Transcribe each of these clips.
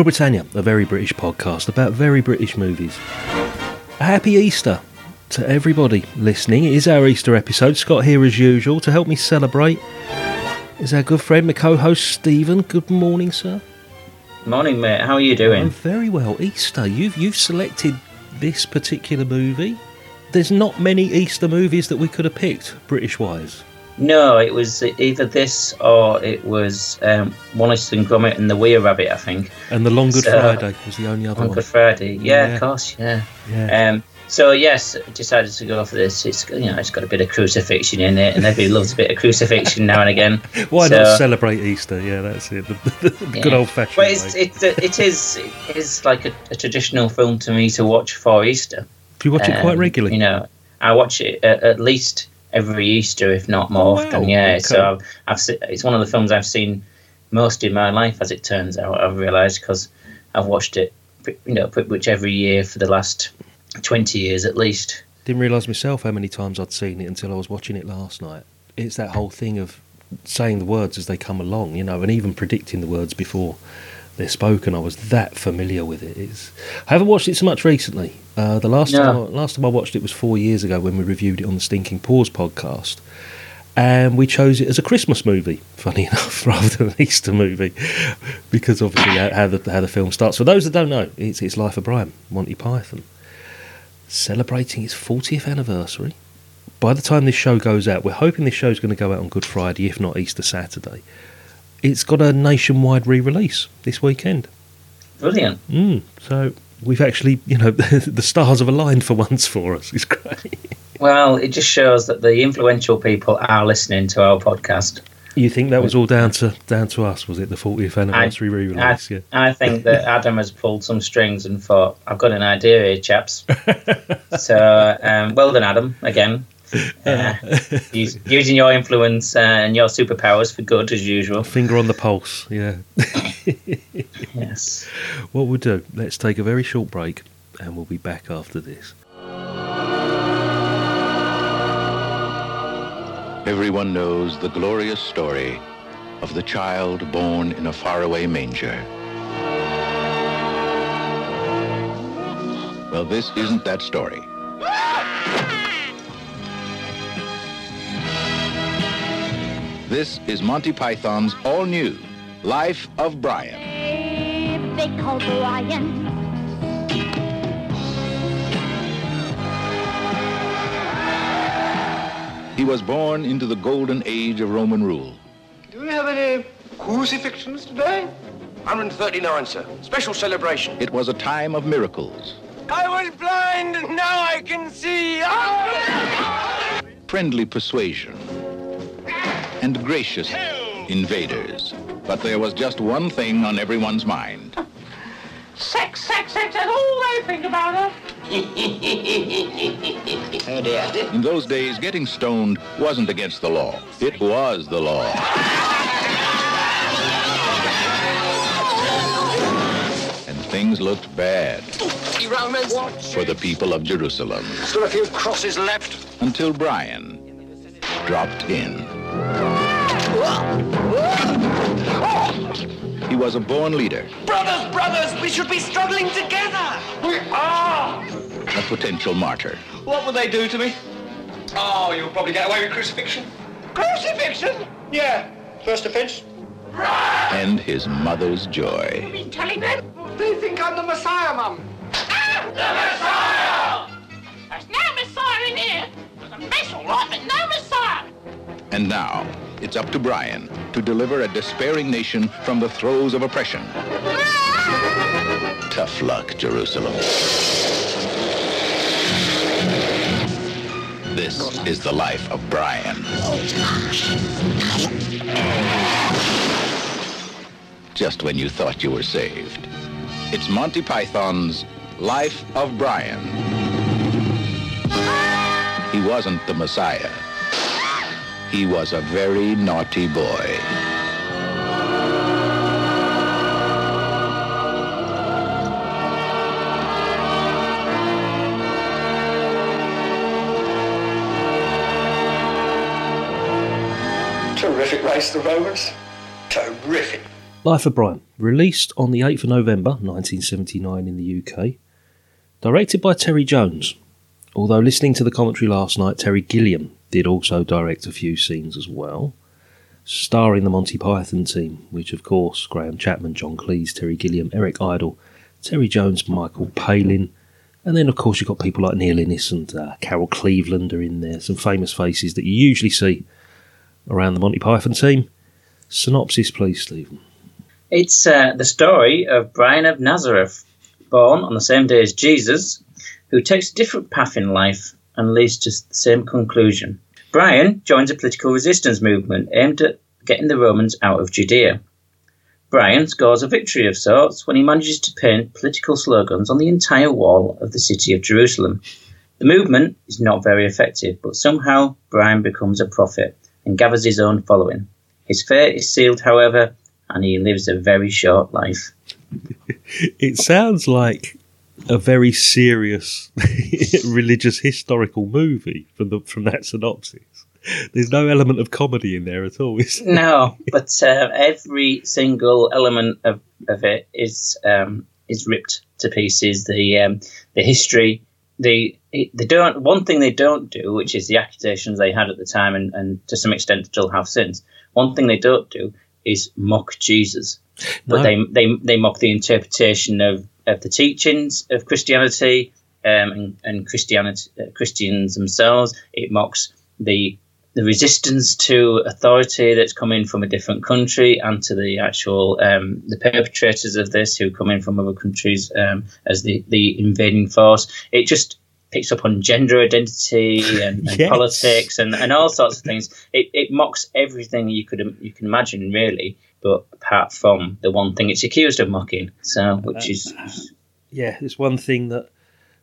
Real Britannia, a very British podcast about very British movies. A happy Easter to everybody listening. It is our Easter episode. Scott here as usual to help me celebrate. Is our good friend, my co-host Stephen. Good morning, sir. Morning, mate. How are you doing? I'm very well. Easter. You've you've selected this particular movie. There's not many Easter movies that we could have picked, British wise. No, it was either this or it was um, Wallace and Gromit and the Were-Rabbit, I think. And the Long Good So- Friday was the only other On one. Good Friday. Yeah, Yeah. of course, yeah. Yeah. Um, so yes, I decided to go for this. It's you know, it's got a bit of crucifixion in it, and everybody loves a bit of crucifixion now and again. Why so- not celebrate Easter? Yeah, that's it. The, the good Yeah. old fashioned way. it's, it's it is it is like a, a traditional film to me to watch for Easter. Do you watch it quite Um, regularly? You know, I watch it at, at least every Easter, if not more Oh, wow. often. Yeah, Okay. so I've, I've se- it's one of the films I've seen most in my life, as it turns out. I've realised because I've watched it, you know, pretty much every year for the last twenty years at least. Didn't realise myself how many times I'd seen it until I was watching it last night. It's that whole thing of saying the words as they come along, you know, and even predicting the words before they're spoken. I was that familiar with it. It's, I haven't watched it so much recently. Uh, the last No. time I, last time I watched it was four years ago when we reviewed it on the Stinking Paws podcast. And we chose it as a Christmas movie, funny enough, rather than an Easter movie, because obviously how, the how the film starts. For those that don't know, it's it's Life of Brian, Monty Python celebrating its 40th anniversary. By the time this show goes out, we're hoping this show's going to go out on Good Friday, if not Easter Saturday. It's got a nationwide re release this weekend. Brilliant. Mm, so we've actually, you know, the stars have aligned for once for us. It's great. Well, it just shows that the influential people are listening to our podcast. You think that was all down to down to us, was it? The 40th anniversary re I, release, yeah. I think that Adam has pulled some strings and thought, I've got an idea here, chaps. so, um, well done, Adam, again. Uh, use, using your influence uh, and your superpowers for good, as usual. Finger on the pulse, yeah. Yes. What we'll do, let's take a very short break and we'll be back after this. Everyone knows the glorious story of the child born in a faraway manger. Well, this isn't that story. This is Monty Python's all new Life of Brian. They call Brian. He was born into the golden age of Roman rule. Do we have any crucifixions today? 139, sir. Special celebration. It was a time of miracles, I was blind, and now I can see. Ah! friendly persuasion, and gracious invaders. But there was just one thing on everyone's mind. Sex, sex, sex, that's all they think about Oh dear. In those days, getting stoned wasn't against the law. It was the law. And things looked bad for the people of Jerusalem Still a few crosses left. until Brian dropped in. He was a born leader. Brothers, brothers, we should be struggling together. We are. A potential martyr. What would they do to me? Oh, you'll probably get away with crucifixion. Crucifixion? Yeah. First offence. And his mother's joy. You mean Taliban? They think I'm the Messiah, Mum. Ah! The Messiah! There's no Messiah in here. There's a mess all right, but no Messiah. And now, it's up to Brian to deliver a despairing nation from the throes of oppression. Tough luck, Jerusalem. This is the life of Brian. Just when you thought you were saved. It's Monty Python's Life of Brian. He wasn't the Messiah. He was a very naughty boy. Terrific race, the Romans. Terrific. Life of Brian, released on the 8th of November 1979 in the UK, directed by Terry Jones. Although listening to the commentary last night, Terry Gilliam did also direct a few scenes as well, starring the Monty Python team, which of course Graham Chapman, John Cleese, Terry Gilliam, Eric Idle, Terry Jones, Michael Palin, and then of course you've got people like Neil Innes and uh, Carol Cleveland are in there, some famous faces that you usually see around the Monty Python team. Synopsis, please, Stephen. It's uh, the story of Brian of Nazareth, born on the same day as Jesus, who takes a different path in life and leads to the same conclusion. Brian joins a political resistance movement aimed at getting the Romans out of Judea. Brian scores a victory of sorts when he manages to paint political slogans on the entire wall of the city of Jerusalem. The movement is not very effective, but somehow Brian becomes a prophet and gathers his own following. His fate is sealed, however, and he lives a very short life. It sounds like a very serious religious historical movie from the from that synopsis. There's no element of comedy in there at all. No, but uh, every single element of, of it is um, is ripped to pieces. The um, the history, the they don't. One thing they don't do, which is the accusations they had at the time, and, and to some extent still have since. One thing they don't do is mock Jesus, but No. they they they mock the interpretation of, of the teachings of Christianity um, and, and Christianity uh, Christians themselves. It mocks the the resistance to authority that's coming from a different country and to the actual um, the perpetrators of this who come in from other countries um, as the, the invading force. It just picks up on gender identity and, and Yes. politics and, and all sorts of things. It, it mocks everything you could you can imagine really, but apart from the one thing it's accused of mocking. So which is yeah, it's one thing that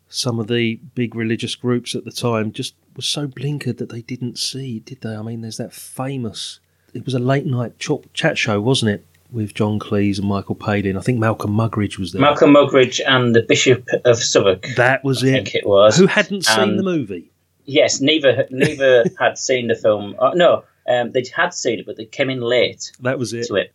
some of the big religious groups at the time just was so blinkered that they didn't see, did they? I mean, there's that famous. It was a late night ch- chat show, wasn't it, with John Cleese and Michael Palin? I think Malcolm Muggeridge was there. Malcolm Muggeridge and the Bishop of Southwark. that was I it. think it was. Who hadn't seen And- the movie? Yes, neither neither had seen the film. Uh, no, um, they had seen it, but they came in late That was it. to it,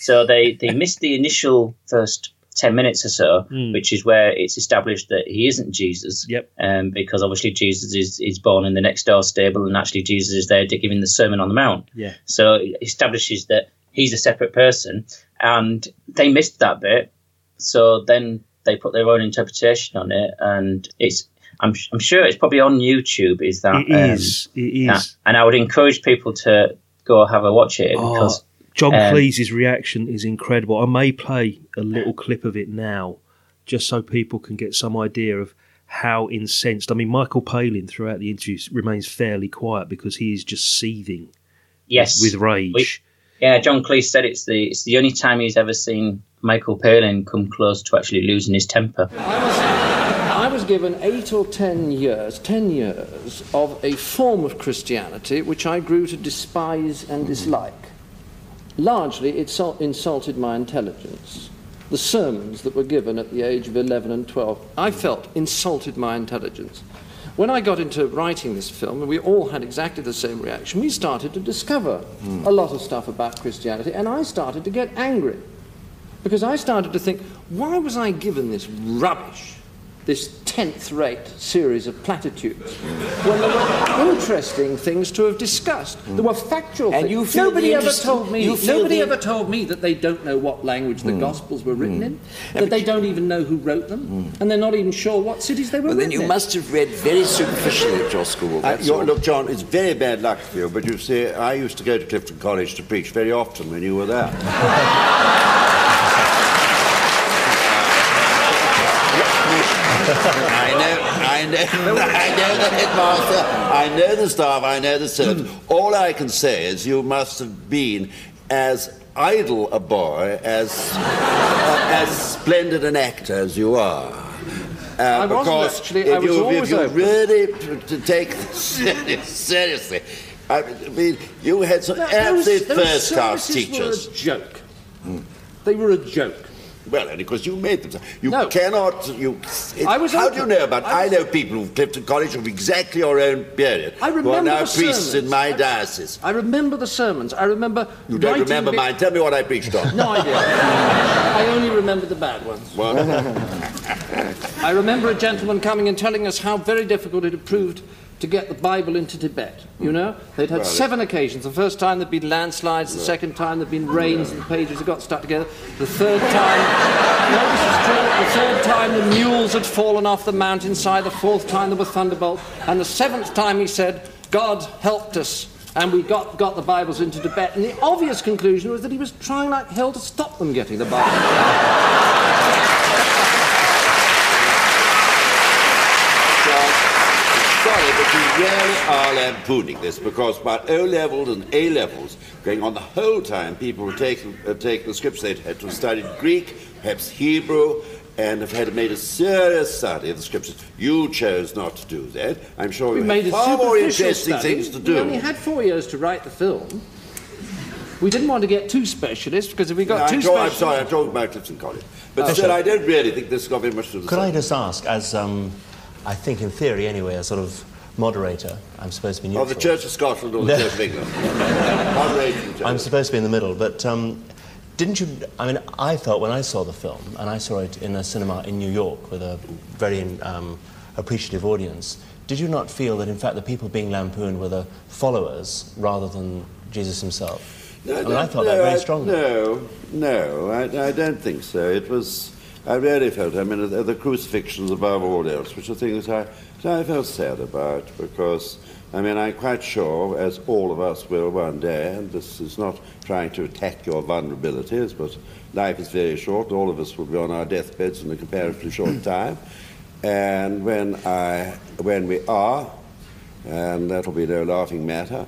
so they they missed the initial first ten minutes or so, Hmm. which is where it's established that he isn't Jesus. Yep. Um, because obviously Jesus is is born in the next door stable, and actually Jesus is there to giving the Sermon on the Mount. Yeah. So it establishes that he's a separate person, and they missed that bit. So then they put their own interpretation on it, and it's. I'm, I'm sure it's probably on YouTube. Is that It um, is. It is. yeah. and I would encourage people to go have a watch it Oh, because John um, Cleese's reaction is incredible. I may play a little clip of it now, just so people can get some idea of how incensed. I mean, Michael Palin throughout the interview remains fairly quiet because he is just seething yes, with rage. We- yeah, John Cleese said it's the it's the only time he's ever seen Michael Palin come close to actually losing his temper. I was given eight or ten years, ten years of a form of Christianity which I grew to despise and dislike. Largely, it insulted my intelligence. The sermons that were given at the age of 11 and 12, I felt insulted my intelligence. When I got into writing this film, and we all had exactly the same reaction, we started to discover a lot of stuff about Christianity, and I started to get angry. Because I started to think, why was I given this rubbish, this tenth rate series of platitudes when there were interesting things to have discussed. There were factual And things. you feel nobody ever told me. you Nobody the- ever told me that they don't know what language the hmm. Gospels were written hmm. in, that they don't even know who wrote them, hmm. and they're not even sure what cities they were Well, written then you in. must have read very superficially at your school. Uh, that's look, John, it's very bad luck for you, but you see, I used to go to Clifton College to preach very often when you were there. I know, I know the headmaster, I know the staff, I know the servants. All I can say is you must have been as idle a boy, as, uh, as splendid an actor as you are. Uh, because actually, if I was you, always if you really to, take this serious, seriously, I mean, you had some No, absolute those- those first-class services teachers. Were a joke. They were a joke. Well, and because you made them. You No. cannot. You. It, I was how open. do you know about? I I, know people who've Clifton College of exactly your own period. I who are remember now the priests sermons. in my diocese. I remember the sermons. I remember. You don't remember mine. Tell me what I preached on. No idea. I only remember the bad ones. Well, I remember a gentleman coming and telling us how very difficult it had proved to get the Bible into Tibet. You know, they'd had Well, seven occasions. The first time there'd been landslides. The second time there'd been rains and the pages had got stuck together. The third time, no, this is true. The third time the mules had fallen off the mountainside. The fourth time there were thunderbolts, and the seventh time he said, "God helped us." And we got, got the Bibles into Tibet. And the obvious conclusion was that he was trying like hell to stop them getting the Bible. John, sorry, but you really are lampooning this because by O levels and A levels, going on the whole time, people were taking, uh, taking the scripts. They'd had to have studied Greek, perhaps Hebrew, and have had made a serious study of the scriptures. You chose not to do that. I'm sure We you made had a far more interesting study. things to do. We only had four years to write the film. We didn't want to get too specialist because if we got No, too I'm, I'm sorry, I'm talking about Clifton College. But Oh, still, sure. I don't really think this has got very much to do with Could the I just ask, as um, I think in theory anyway, a sort of moderator, I'm supposed to be neutral. Of the Church of Scotland or the. Church of England? Moderation, I'm supposed to be in the middle, but um, didn't you? I mean, I felt when I saw the film, and I saw it in a cinema in New York with a very um, appreciative audience. Did you not feel that, in fact, the people being lampooned were the followers rather than Jesus himself? No, I mean, no, I felt no, that very I- No, no, I, I don't think so. It was, I really felt, I mean, the, the crucifixions above all else, which are things I, that I felt sad about because, I mean, I'm quite sure, as all of us will one day, and this is not trying to attack your vulnerabilities, but life is very short. All of us will be on our deathbeds in a comparatively short time. And when, I, when we are, and that'll be no laughing matter,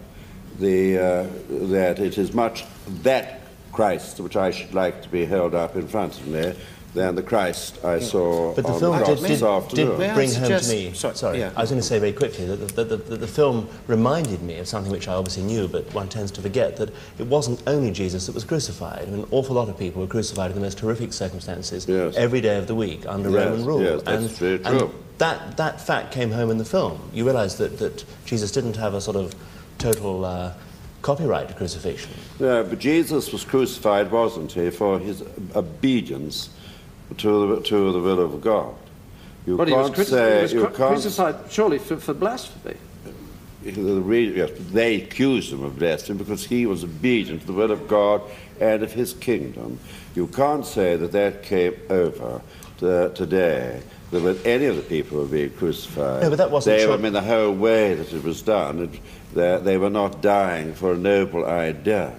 the, uh, that it is much that Christ which I should like to be held up in front of me than the Christ I saw But the on film the did, cross did, this afternoon. did bring home to me. Sorry, I was going to say very quickly that the, the, the, the film reminded me of something which I obviously knew, but one tends to forget that it wasn't only Jesus that was crucified. I mean, an awful lot of people were crucified in the most horrific circumstances every day of the week under Yes, Roman rule. yes, that's and, very and true. that, that fact came home in the film. You realise that, that Jesus didn't have a sort of total uh, copyright to crucifixion. No, but Jesus was crucified, wasn't he, for his obedience to the, to the will of God. You but he was, can't criti- say he was you cru- can't crucified surely for, for blasphemy. the re- yes, they accused him of blasphemy because he was obedient to the will of God and of his kingdom. You can't say that that came over to, today. That with any of the people were being crucified, No, but that wasn't they true. were, I mean, the whole way that it was done, it, they, they were not dying for a noble idea.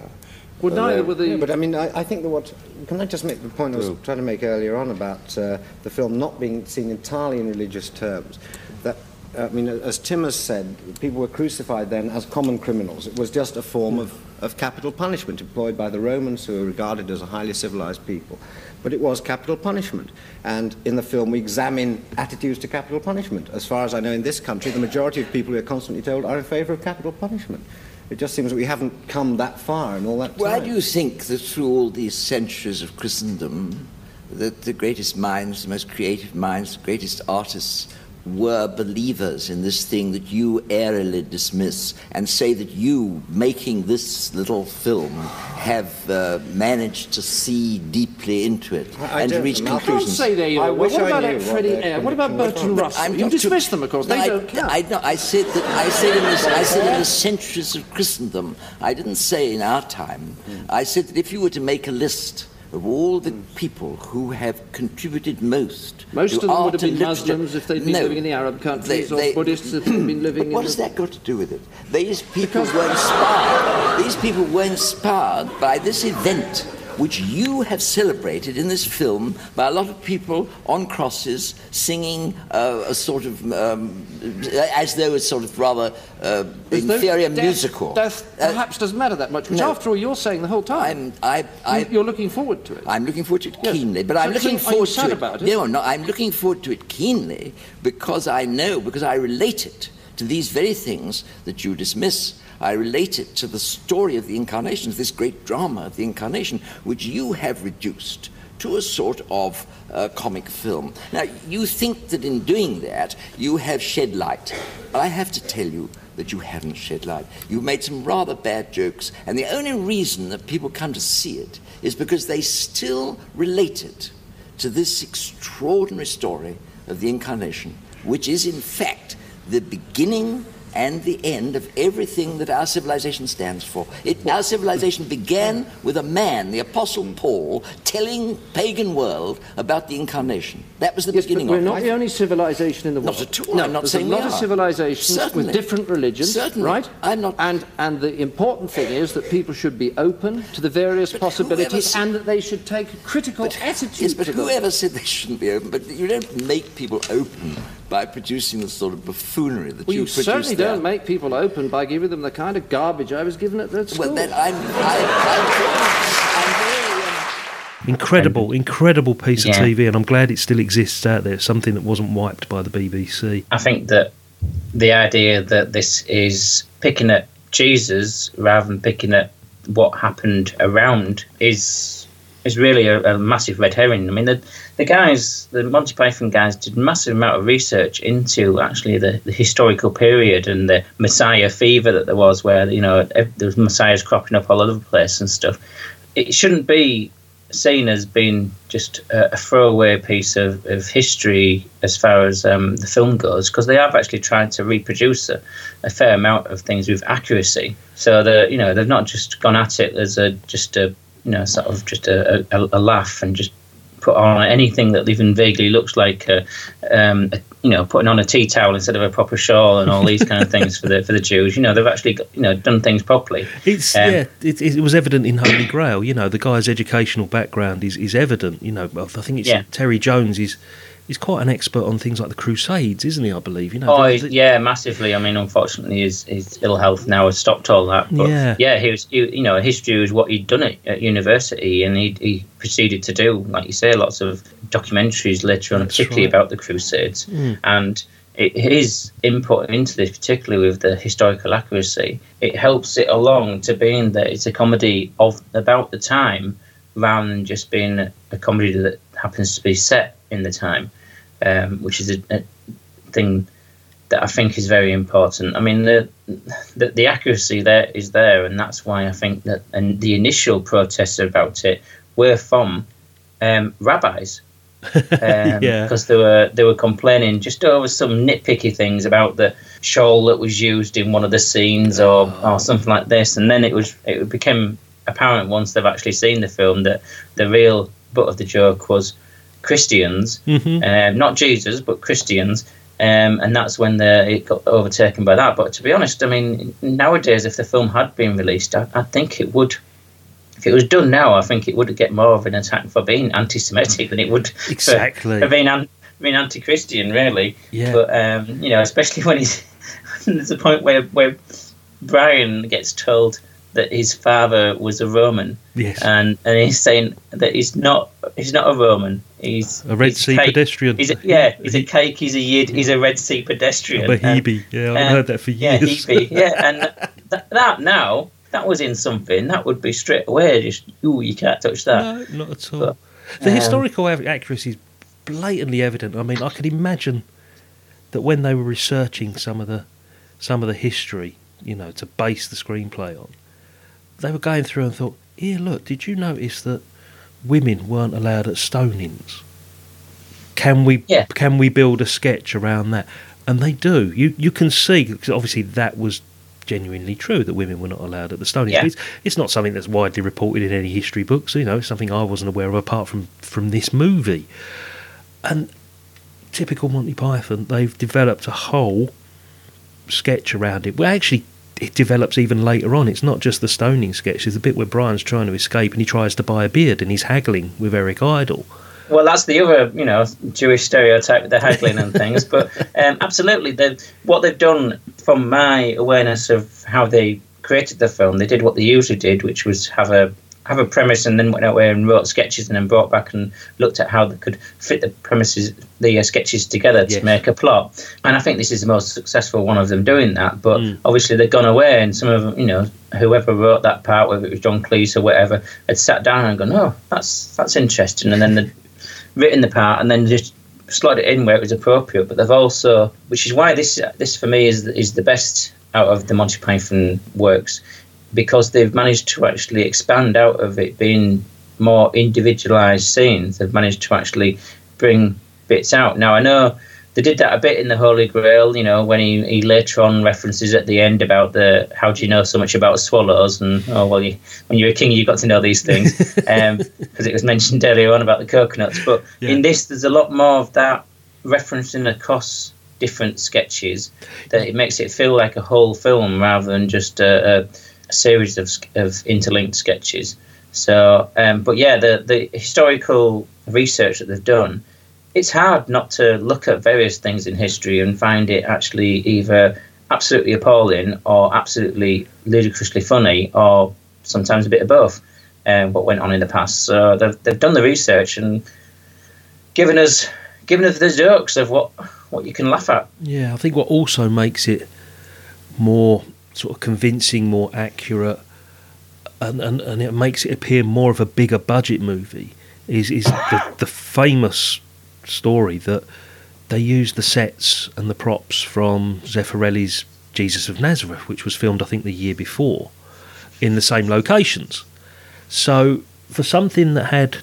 Well, neither were the. But I mean, I, I think that what. Can I just make the point I was trying to make earlier on about uh, the film not being seen entirely in religious terms? That, I mean, as Tim has said, people were crucified then as common criminals. It was just a form of, of capital punishment employed by the Romans, who were regarded as a highly civilized people. But it was capital punishment. And in the film, we examine attitudes to capital punishment. As far as I know, in this country, the majority of people we are constantly told are in favour of capital punishment. It just seems that we haven't come that far in all that time. Why do you think that through all these centuries of Christendom, that the greatest minds, the most creative minds, the greatest artists were believers in this thing that you airily dismiss and say that you, making this little film, have uh, managed to see deeply into it I and don't- reach I can't conclusions. say they are. wish what about knew Freddie their Air? What about connection. Bertrand Russell? I'm You not to- dismiss them, of course. They I, don't count. I, no, I said that. I said in the, I said in the centuries of Christendom. I didn't say in our time. I said that if you were to make a list of all the people who have contributed most, Most to of them would have been Muslims if they'd been No. living in the Arab countries, They- or Buddhists if they'd been living But in what the... has that got to do with it? These people were inspired. These people were inspired by this event, which you have celebrated in this film by a lot of people on crosses singing uh, a sort of, um, as though it's sort of rather uh, inferior death- musical. Death Uh, perhaps doesn't matter that much, which no. after all you're saying the whole time. I'm, I, I, You- you're looking forward to it. I'm looking forward to it Yes. keenly, but So- I'm looking are forward to about it? No, no, I'm looking forward to it keenly because I know, because I relate it to these very things that you dismiss. I relate it to the story of the incarnation, this great drama of the incarnation, which you have reduced to a sort of uh, comic film. Now, you think that in doing that, you have shed light. But I have to tell you that you haven't shed light. You've made some rather bad jokes, and the only reason that people come to see it is because they still relate it to this extraordinary story of the incarnation, which is in fact the beginning and the end of everything that our civilization stands for. It, our civilization began with a man, the Apostle Paul, telling pagan world about the incarnation. That was the Yes, but beginning we're of not it. the only civilization in the world. Not at all. No, I'm not there's saying a we lot of civilizations Certainly. with different religions, Certainly. right? I'm not. And and the important thing is that people should be open to the various possibilities, said- and that they should take critical attitude Yes, but to them. whoever said they shouldn't be open? But you don't make people open by producing the sort of buffoonery that Well, you you produce certainly there. don't make people open by giving them the kind of garbage I was given at that school. Well, then I'm, I, I'm, I'm very. Um, Incredible, incredible piece of TV, and I'm glad it still exists out there. Something that wasn't wiped by the BBC. I think that the idea that this is picking at Jesus rather than picking at what happened around is is really a, a massive red herring. I mean, the the guys, the Monty Python guys, did a massive amount of research into actually the, the historical period and the Messiah fever that there was, where you know there was messiahs cropping up all over the place and stuff. It shouldn't be seen as being just a, a throwaway piece of, of history as far as um, the film goes, because they have actually tried to reproduce a, a fair amount of things with accuracy. So that you know they've not just gone at it as a just a you know sort of just a, a, a laugh and just put on anything that even vaguely looks like a, um, a, you know putting on a tea towel instead of a proper shawl and all these kind of things for the for the Jews. You know they've actually got, you know done things properly. It's Um, yeah, it, it was evident in Holy Grail. You know, the guy's educational background is, is evident. You know, I think it's Yeah. Terry Jones is is quite an expert on things like the Crusades, isn't he? I believe. You know, Oh, the- the- yeah, massively. I mean, unfortunately, his, his ill health now has stopped all that. But Yeah. yeah, he was, he, you know, history was what he'd done at, at university, and he, he proceeded to do, like you say, lots of documentaries later on, That's particularly right. about the Crusades. Mm. And it, his input into this, particularly with the historical accuracy, it helps it along to being that it's a comedy of about the time, rather than just being a comedy that happens to be set in the time, um, which is a, a thing that I think is very important. I mean, the, the the accuracy there is there, and that's why I think that and the initial protests about it were from um, rabbis. um, Yeah. because they were they were complaining just over some nitpicky things about the shawl that was used in one of the scenes or, or something like this, and then it was it became apparent once they've actually seen the film that the real butt of the joke was Christians, Mhm. um, not Jesus, but Christians. Um, and that's when the, it got overtaken by that. But to be honest, I mean, nowadays, if the film had been released, I, I think it would. If it was done now, I think it would get more of an attack for being anti-Semitic than it would for- Exactly. for, being an, being anti-Christian, really. Yeah. But um, you know, especially when he's there's a point where where Brian gets told that his father was a Roman, Yes. and and he's saying that he's not he's not a Roman. He's A Red he's Sea cake. pedestrian. He's a, yeah, he's a cake. He's a yid. He's a Red Sea pedestrian. a And- Hebe. Yeah, I've uh, heard that for years. yeah. Hebe, yeah, and th- that now that was in something that would be straight away just ooh you can't touch that. No, not at all. But, the um, historical accuracy is blatantly evident. I mean, I can imagine that when they were researching some of the some of the history, you know, to base the screenplay on, they were going through and thought, here, look, did you notice that women weren't allowed at stonings? Can we Yeah. can we build a sketch around that? And they do. You you can see because obviously that was genuinely true that women were not allowed at the stonings. Yeah. It's, it's not something that's widely reported in any history books. You know, it's something I wasn't aware of apart from from this movie. And typical Monty Python, they've developed a whole sketch around it. Well, actually, it develops even later on. It's not just the stoning sketch. There's a bit where Brian's trying to escape and he tries to buy a beard and he's haggling with Eric Idle. Well, that's the other, you know, Jewish stereotype with the haggling and things. But um, absolutely, they what they've done, from my awareness of how they created the film, they did what they usually did, which was have a have a premise and then went out away and wrote sketches and then brought back and looked at how they could fit the premises, the uh, sketches together to Yes. make a plot. And I think this is the most successful one of them doing that. But obviously they've gone away and some of them, you know, whoever wrote that part, whether it was John Cleese or whatever, had sat down and gone, oh, that's that's interesting. And then they'd written the part and then just slot it in where it was appropriate. But they've also, which is why this this for me is is the best out of the Monty Python works, because they've managed to actually expand out of it being more individualized scenes. They've managed to actually bring bits out. Now I know they did that a bit in the Holy Grail, you know, when he, he later on references at the end about the how do you know so much about swallows and oh well, you, when you're a king you got to know these things um, because it was mentioned earlier on about the coconuts. But Yeah. in this, there's a lot more of that referencing across different sketches that it makes it feel like a whole film rather than just a, a, a series of, of interlinked sketches. So, um, but yeah, the the historical research that they've done it's hard not to look at various things in history and find it actually either absolutely appalling or absolutely ludicrously funny or sometimes a bit of both um, what went on in the past so they've, they've done the research and given us given us the jokes of what what you can laugh at Yeah, I think what also makes it more sort of convincing, more accurate, and, and, and it makes it appear more of a bigger budget movie is, is the, the famous story that they used the sets and the props from Zeffirelli's Jesus of Nazareth, which was filmed, I think, the year before, in the same locations. So, for something that had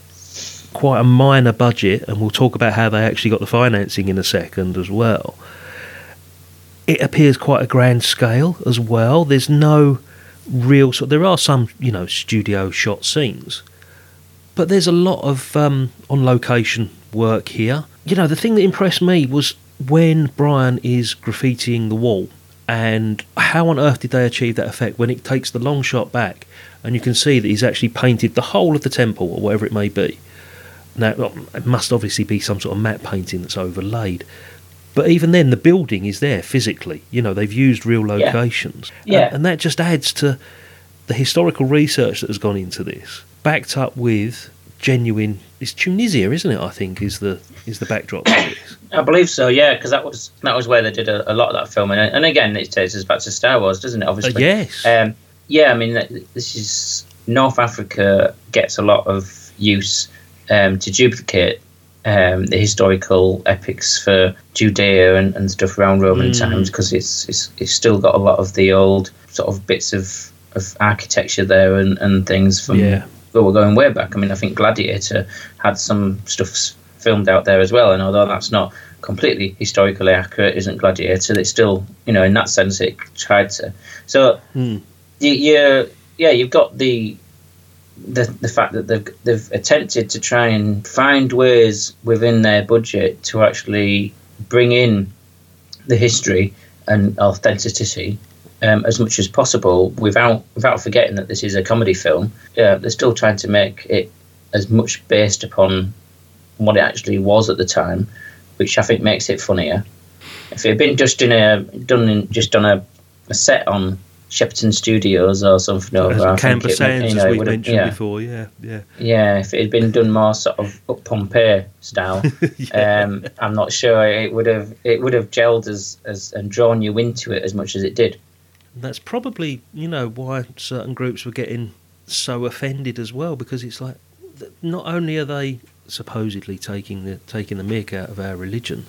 quite a minor budget, and we'll talk about how they actually got the financing in a second as well. It appears quite a grand scale as well. There's no real sort. There are some, you know, studio shot scenes, but there's a lot of um, on location work here. You know, the thing that impressed me was when Brian is graffitiing the wall, and how on earth did they achieve that effect when it takes the long shot back, and you can see that he's actually painted the whole of the temple or whatever it may be. Now, it must obviously be some sort of matte painting that's overlaid. But even then, the building is there physically. You know, they've used real locations. Yeah. And, and that just adds to the historical research that has gone into this, backed up with genuine. It's Tunisia, isn't it? I think is the is the backdrop. I believe so, yeah, because that was that was where they did a, a lot of that filming, and, and again, it takes us back to Star Wars, doesn't it? Obviously, Uh, yes. Um, yeah, I mean, this is North Africa gets a lot of use um, to duplicate um, the historical epics for Judea and, and stuff around Roman Mm. times because it's, it's it's still got a lot of the old sort of bits of, of architecture there and, and things from Yeah. but we're going way back. I mean, I think Gladiator had some stuff filmed out there as well, and although that's not completely historically accurate, isn't Gladiator? It's still, you know, in that sense, it tried to. So, you, you yeah, you've got the the the fact that they've they've attempted to try and find ways within their budget to actually bring in the history and authenticity um, as much as possible without without forgetting that this is a comedy film. Yeah, they're still trying to make it as much based upon what it actually was at the time, which I think makes it funnier. If it had been just in a done in, just on a, a set on Shepperton Studios or something over, I think Camber Sands, you know, as we mentioned yeah. before. Yeah, yeah. Yeah, if it had been done more sort of up Pompeii style, um, I'm not sure it would have it would have gelled as, as and drawn you into it as much as it did. That's probably you know why certain groups were getting so offended as well because it's like not only are they supposedly taking the taking the mick out of our religion,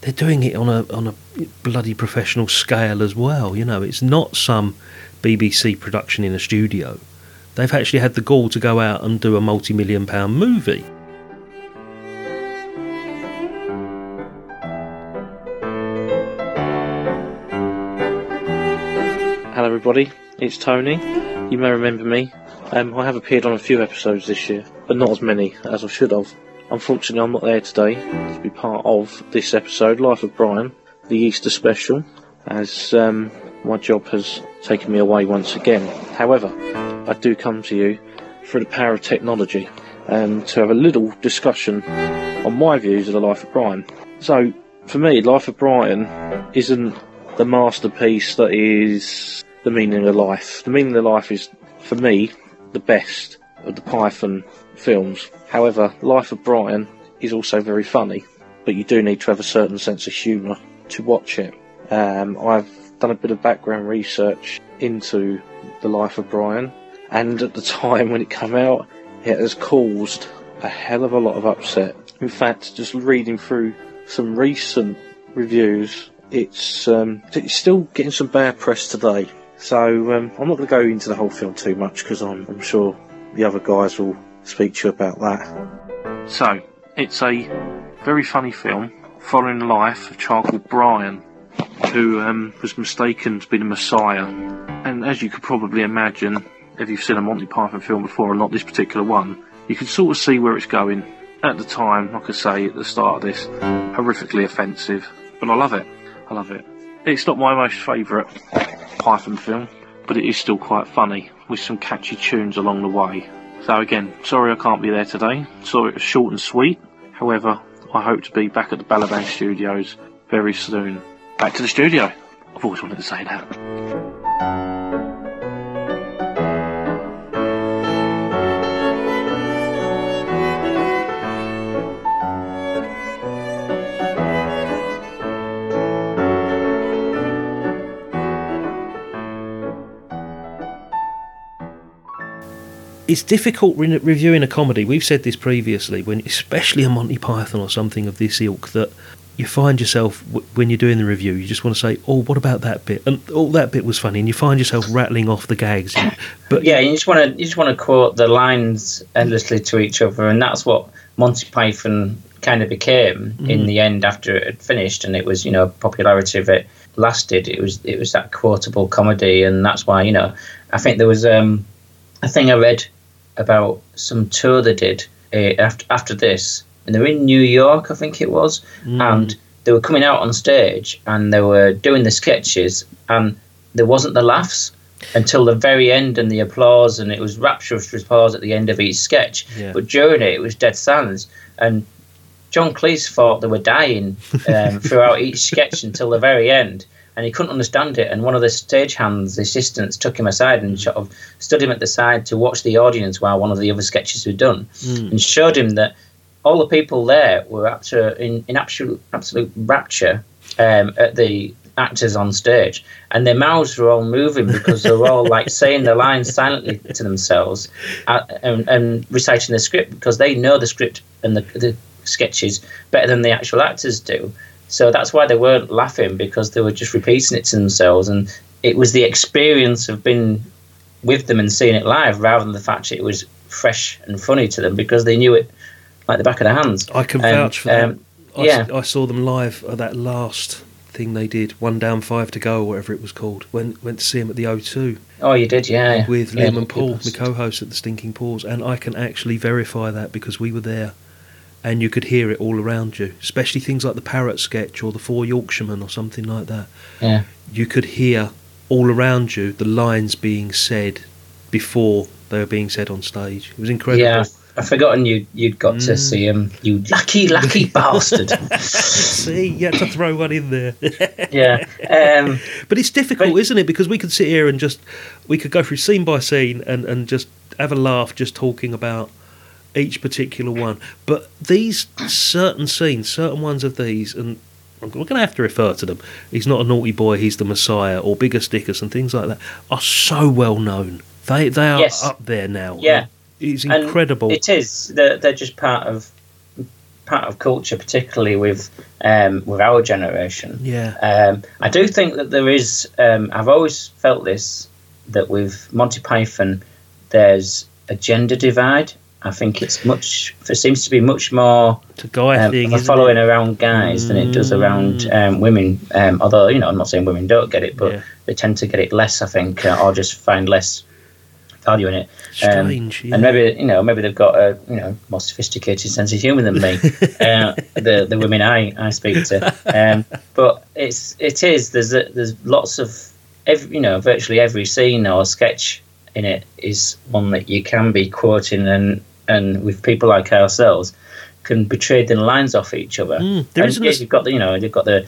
they're doing it on a on a bloody professional scale as well. You know, it's not some BBC production in a studio. They've actually had the gall to go out and do a multi-million pound movie. Hello, everybody. It's Tony. You may remember me. Um, I have appeared on a few episodes this year, but not as many as I should have. Unfortunately, I'm not there today to be part of this episode, Life of Brian, the Easter special, as um, my job has taken me away once again. However, I do come to you through the power of technology um, to have a little discussion on my views of the Life of Brian. So, for me, Life of Brian isn't the masterpiece that is the meaning of life. The meaning of life is, for me, the best of the Python films. However, Life of Brian is also very funny, but you do need to have a certain sense of humour to watch it. Um, I've done a bit of background research into the Life of Brian, and at the time when it came out, it has caused a hell of a lot of upset. In fact, just reading through some recent reviews, it's um, it's still getting some bad press today. So um, I'm not going to go into the whole film too much because I'm, I'm sure the other guys will speak to you about that. So it's a very funny film following the life of a child called Brian, who um, was mistaken to be the Messiah. And as you could probably imagine, if you've seen a Monty Python film before, and not this particular one, you can sort of see where it's going. At the time, like I say at the start of this, horrifically offensive, but I love it. I love it. It's not my most favourite Python film, but it is still quite funny, with some catchy tunes along the way. So again, sorry I can't be there today. Sorry it was short and sweet. However, I hope to be back at the Balaban Studios very soon. Back to the studio. I've always wanted to say that. It's difficult re- reviewing a comedy. We've said this previously, when especially a Monty Python or something of this ilk, that you find yourself w- when you're doing the review, you just want to say, "Oh, what about that bit?" And oh, that bit was funny, and you find yourself rattling off the gags. But yeah, you just want to you just want to quote the lines endlessly to each other, and that's what Monty Python kind of became mm. in the end after it had finished, and it was you know popularity of it lasted. It was it was that quotable comedy, and that's why you know I think there was um, a thing I read about some tour they did uh, after after this, and they were in New York, I think it was, mm. and they were coming out on stage and they were doing the sketches, and there wasn't the laughs until the very end and the applause, and it was rapturous applause at the end of each sketch. Yeah. But during it, it was dead silence, and John Cleese thought they were dying um, throughout each sketch until the very end and he couldn't understand it. And one of the stagehands, the assistants, took him aside and sort of stood him at the side to watch the audience while one of the other sketches were done, mm. and showed him that all the people there were after in, in absolute absolute rapture um, at the actors on stage, and their mouths were all moving because they were all like saying the lines silently to themselves uh, and, and, reciting the script because they know the script and the, the sketches better than the actual actors do. So that's why they weren't laughing because they were just repeating it to themselves, and it was the experience of being with them and seeing it live rather than the fact it was fresh and funny to them because they knew it like the back of their hands. I can vouch for um, that. I, yeah. I saw them live at that last thing they did, one down, five to go, or whatever it was called. Went went to see them at the O2. Oh, you did, yeah. With yeah, Liam and Paul, my co-host at the Stinking Paws, and I can actually verify that because we were there and you could hear it all around you, especially things like the parrot sketch or the Four Yorkshiremen or something like that. Yeah. You could hear all around you the lines being said before they were being said on stage. It was incredible. Yeah. I've forgotten you you'd got mm. to see him. You lucky, lucky bastard. see, you had to throw one in there. yeah, um, but it's difficult, but, isn't it? Because we could sit here and just we could go through scene by scene and and just have a laugh, just talking about each particular one. But these certain scenes, certain ones of these, and we're going to have to refer to them. He's not a naughty boy, he's the Messiah, or Biggus Dickus and things like that, are so well known. They they are yes. up there now. Yeah, it's incredible. And it is. They're, they're just part of part of culture, particularly with um, with our generation. Yeah. Um, I do think that there is. Um, I've always felt this that with Monty Python, there's a gender divide. I think it's much. It seems to be much more It's a guy um, thing. of a isn't following it? around guys than it does around um, women. Um, although you know, I'm not saying women don't get it, but Yeah. they tend to get it less. I think, uh, or just find less value in it. Um, Strange, yeah. And maybe you know, maybe they've got a you know more sophisticated sense of humour than me. uh, the the women I, I speak to, um, but it's it is there's a, there's lots of every, you know virtually every scene or sketch in it is one that you can be quoting and and with people like ourselves can be trading lines off each other. Mm, there and yeah, you've got the you know you've got the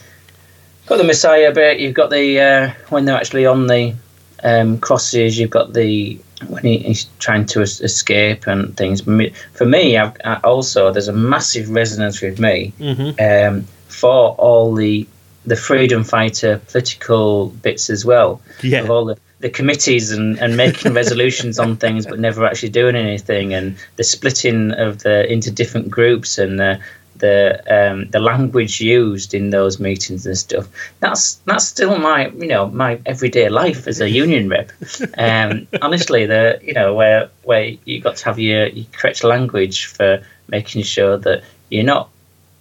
got the Messiah bit. You've got the uh, when they're actually on the um, crosses. You've got the when he, he's trying to es- escape and things. For me, I've, I also there's a massive resonance with me Mhm. um, for all the the freedom fighter political bits as well. Yeah. Of all the, the committees and, and making resolutions on things but never actually doing anything and the splitting of the into different groups and the the um, the language used in those meetings and stuff. That's that's still my you know my everyday life as a union rep. Um, honestly, the you know where where you got to have your, your correct language for making sure that you're not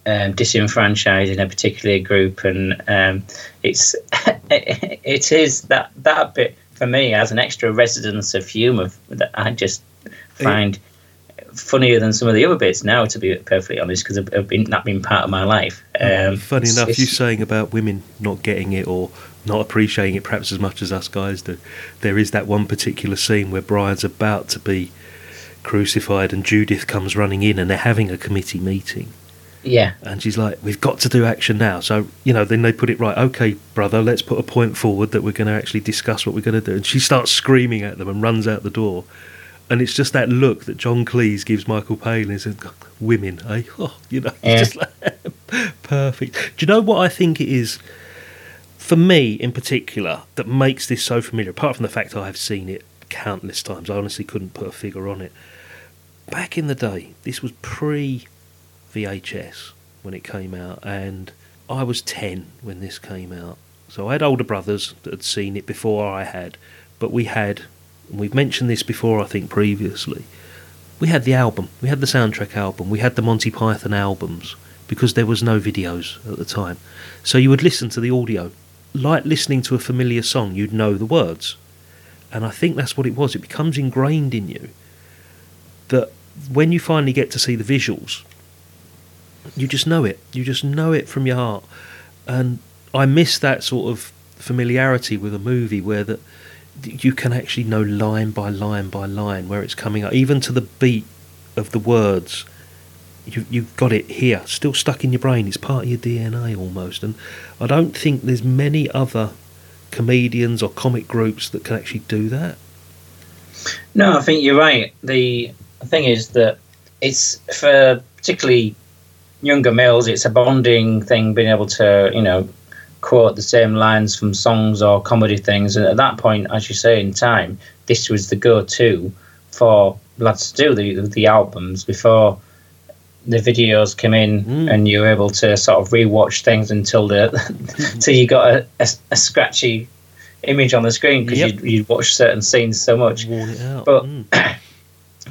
um, disenfranchising a particular group, and um, it's it, it is that that bit for me has an extra resonance of humour that I just find funnier than some of the other bits now. To be perfectly honest, because I've, been that been part of my life. Um, Funny enough, you saying about women not getting it or not appreciating it perhaps as much as us guys do. There is that one particular scene where Brian's about to be crucified and Judith comes running in and they're having a committee meeting. Yeah, And she's like, We've got to do action now. So, you know, then they put it right, okay, brother, let's put a point forward that we're going to actually discuss what we're going to do. And she starts screaming at them and runs out the door. And it's just that look that John Cleese gives Michael Palin. He says, Women, eh? Oh, you know, Yeah. just like, perfect. Do you know what I think it is, for me in particular, that makes this so familiar? Apart from the fact I have seen it countless times, I honestly couldn't put a figure on it. Back in the day, this was pre VHS when it came out, and I was 10 when this came out. So I had older brothers that had seen it before I had, but we had, and we've mentioned this before, I think, previously, we had the album, we had the soundtrack album, we had the Monty Python albums, because there was no videos at the time. So you would listen to the audio. Like listening to a familiar song, you'd know the words. And I think that's what it was. It becomes ingrained in you that when you finally get to see the visuals, you just know it. You just know it from your heart. And I miss that sort of familiarity with a movie where that you can actually know line by line by line where it's coming up, even to the beat of the words. You, you've got it here, still stuck in your brain. It's part of your DNA almost. And I don't think there's many other comedians or comic groups that can actually do that. No, I think you're right. The thing is that it's for particularly younger males, it's a bonding thing, being able to, you know, quote the same lines from songs or comedy things. And at that point, as you say, in time, this was the go-to for lads to do the the albums before the videos came in, and you were able to sort of rewatch things until the till you got a, a, a scratchy image on the screen because Yep. you'd, you'd watched certain scenes so much. Worn it out. But Mm.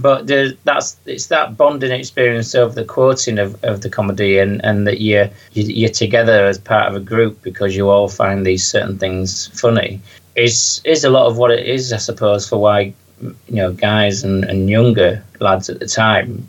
but that's it's that bonding experience of the quoting of, of the comedy and, and that you're you- you're together as part of a group because you all find these certain things funny is is a lot of what it is I suppose for why you know guys and, and younger lads at the time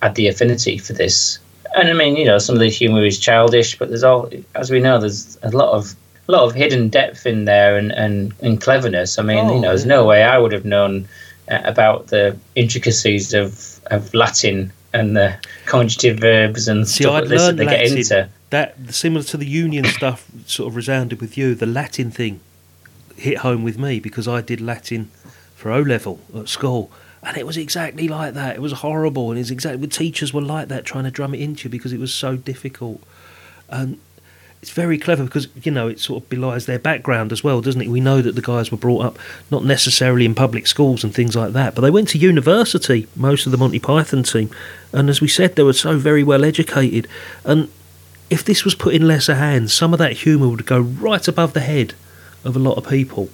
had the affinity for this. And I mean you know some of the humour is childish but there's all as we know there's a lot of a lot of hidden depth in there and, and, and cleverness. I mean Oh, you know there's no way I would have known Uh, about the intricacies of, of Latin and the conjugative verbs and See, stuff I'd like this that they get into. That similar to the union stuff, sort of resounded with you. The Latin thing hit home with me because I did Latin for O level at school, and it was exactly like that. It was horrible, and it's exactly the teachers were like that, trying to drum it into you because it was so difficult. And it's very clever because you know it sort of belies their background as well, doesn't it? We know that the guys were brought up not necessarily in public schools and things like that, but they went to university. Most of the Monty Python team, and as we said, they were so very well educated. And if this was put in lesser hands, some of that humour would go right above the head of a lot of people.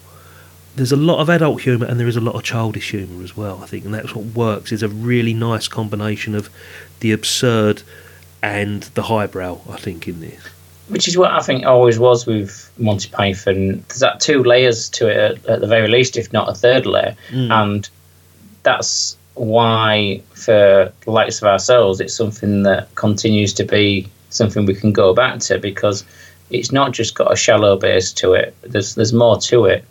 There's a lot of adult humour and there is a lot of childish humour as well. I think, and that's what works. Is a really nice combination of the absurd and the highbrow. I think in this which is what I think always was with Monty Python. There's that two layers to it at, at the very least, if not a third layer, Mm. and that's why for the likes of ourselves, it's something that continues to be something we can go back to because it's not just got a shallow base to it. There's there's more to it.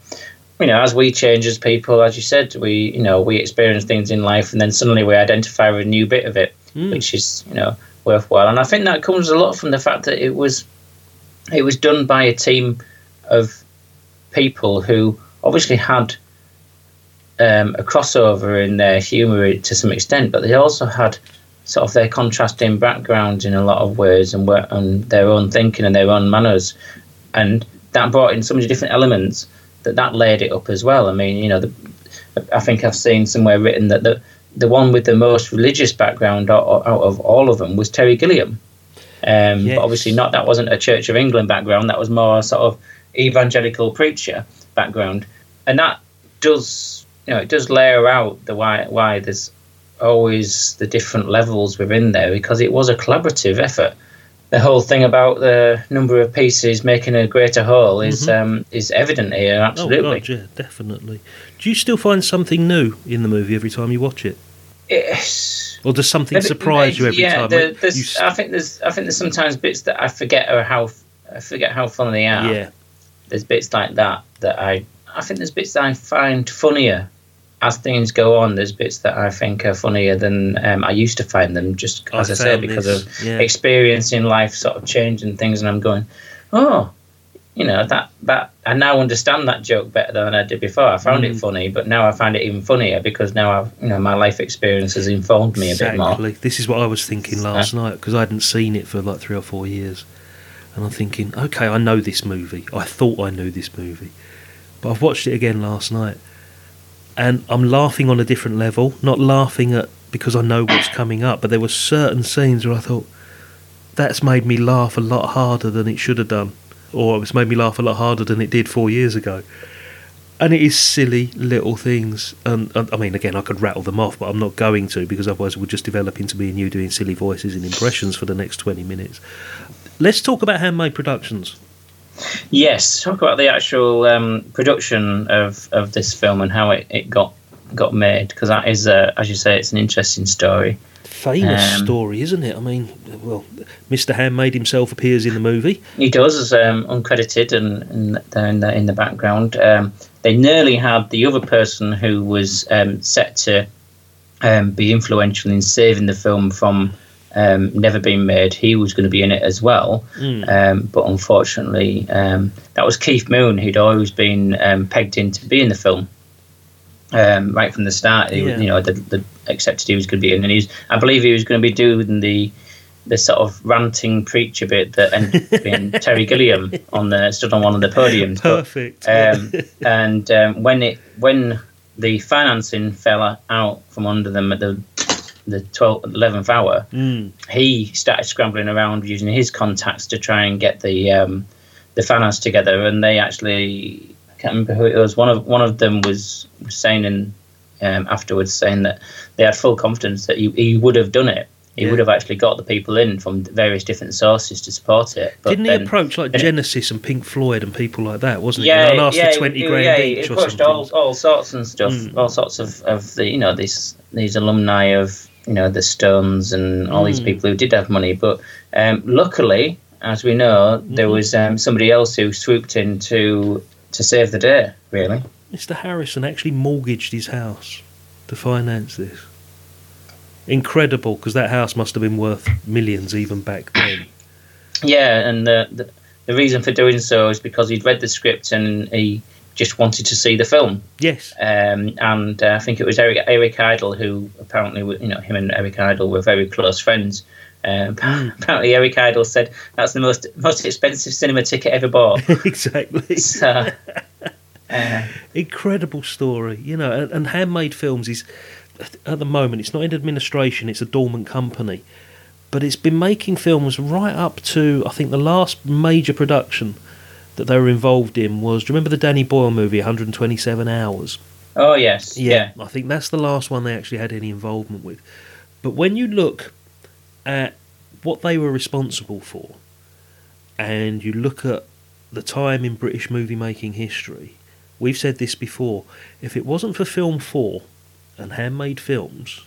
You know, as we change as people, as you said, we you know we experience things in life, and then suddenly we identify with a new bit of it, which is you know worthwhile. And I think that comes a lot from the fact that it was it was done by a team of people who obviously had um, a crossover in their humour to some extent, but they also had sort of their contrasting backgrounds in a lot of ways and, were, and their own thinking and their own manners, and that brought in so many different elements that that layered it up as well. I mean, you know, the, I think I've seen somewhere written that the the one with the most religious background out, out of all of them was Terry Gilliam. Um, Yes. But obviously, not that wasn't a Church of England background. That was more a sort of evangelical preacher background, and that does you know it does layer out the why why there's always the different levels within there because it was a collaborative effort. The whole thing about the number of pieces making a greater whole is Mhm. um, is evident here. Absolutely. Oh God, yeah, definitely. Do you still find something new in the movie every time you watch it, It's, or does something surprise you every yeah, time? there's, you I think there's I think there's sometimes bits that I forget are how I forget how funny they are. Yeah. There's bits like that that I I think there's bits that I find funnier as things go on. There's bits that I think are funnier than um, I used to find them. Just as I, say, because this, of yeah. experiencing life, sort of changing things, and I'm going, oh. You know that that I now understand that joke better than I did before. I found it Mm. funny, but now I find it even funnier because now I've you know my life experience has informed me a bit more. Exactly. This is what I was thinking last night because I hadn't seen it for like three or four years, and I'm thinking, okay, I know this movie. I thought I knew this movie, but I've watched it again last night, and I'm laughing on a different level. Not laughing at because I know what's coming up, but there were certain scenes where I thought that's made me laugh a lot harder than it should have done, or it's made me laugh a lot harder than it did four years ago. And it is silly little things. And, and I mean, again, I could rattle them off, but I'm not going to because otherwise we'll just develop into me and you doing silly voices and impressions for the next 20 minutes. Let's talk about handmade productions. Yes, talk about the actual um, production of, of this film and how it, it got got made because that is, uh, as you say, it's an interesting story. Famous Um, story, isn't it? I mean, well, Mr. Handmade himself appears in the movie. He does as um, uncredited and, and in the in the background. Um, they nearly had the other person who was um, set to um, be influential in saving the film from um, never being made. He was going to be in it as well, Mm. um, but unfortunately, um, that was Keith Moon who'd always been um, pegged in to be in the film. Um, right from the start, Yeah. you know, the, the accepted he was going to be in, and he's, I believe, he was going to be doing the the sort of ranting preacher bit that ended up being Terry Gilliam on the stood on one of the podiums. But, Perfect. um, and um, when it when the financing fell out from under them at the the 12th, 11th hour, Mm. he started scrambling around using his contacts to try and get the um, the finance together. And they actually I can't remember who it was. One of one of them was, was saying in um, afterwards saying that they had full confidence that he, he would have done it. He Yeah. would have actually got the people in from various different sources to support it. But Didn't he then- approach like Genesis and Pink Floyd and people like that, wasn't he? yeah, and asked yeah, for 20 it- grand yeah, each or pushed all, all sorts and stuff, Mm. all sorts of, of the you know these these alumni of you know the Stones and all these Mm. people who did have money. But um, luckily, as we know, there Mhm. was um, somebody else who swooped in to to save the day. Really, Mr. Harrison actually mortgaged his house to finance this. Incredible, because that house must have been worth millions even back then. yeah, and the, the the reason for doing so is because he'd read the script and he just wanted to see the film. Yes. Um, and uh, I think it was Eric, Eric Idle who apparently, you know, him and Eric Idle were very close friends. Um, apparently, Eric Idle said that's the most most expensive cinema ticket ever bought. exactly. So, Uh-huh. Incredible story, you know. And, and handmade films is at the moment it's not in administration; it's a dormant company, but it's been making films right up to I think the last major production that they were involved in was. Do you remember the Danny Boyle movie, 127 Hours? oh yes, yeah. I think that's the last one they actually had any involvement with. But when you look at what they were responsible for, and you look at the time in British movie making history, we've said this before. If it wasn't for Film 4 and handmade films,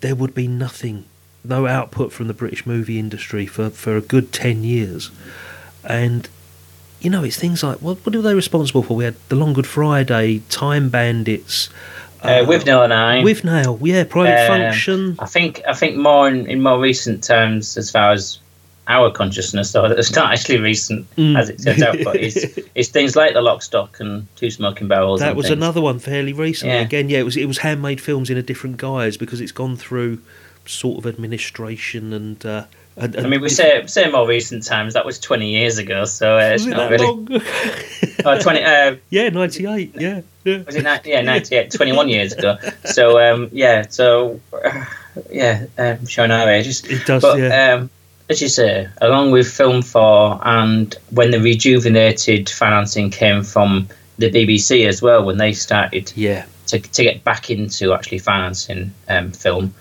there would be nothing, no output from the British movie industry for, for a good 10 years. And you know, it's things like what what are they responsible for? We had the Long Good Friday, Time Bandits, Uh, Withnail and I. with Nail, yeah, Private Um, Function. I think I think more in, in more recent times, as far as our consciousness, So it's not actually recent Mm. as it turns out, but it's, it's things like the Lock, Stock, and Two Smoking Barrels. That and was things. another one fairly recently. Yeah. Again, yeah, it was it was handmade films in a different guise because it's gone through sort of administration and. Uh, and, I mean, we say say more recent times. That was twenty years ago, so uh, it's not really. long? Oh, 20, uh, yeah, ninety eight. Yeah, yeah. was it? ni- Yeah, 98, 21 years ago. So um, yeah, so yeah, um, showing our ages. It does, But yeah. um, as you say, along with Film Four, and when the rejuvenated financing came from the BBC as well, when they started Yeah. to to get back into actually financing um, film.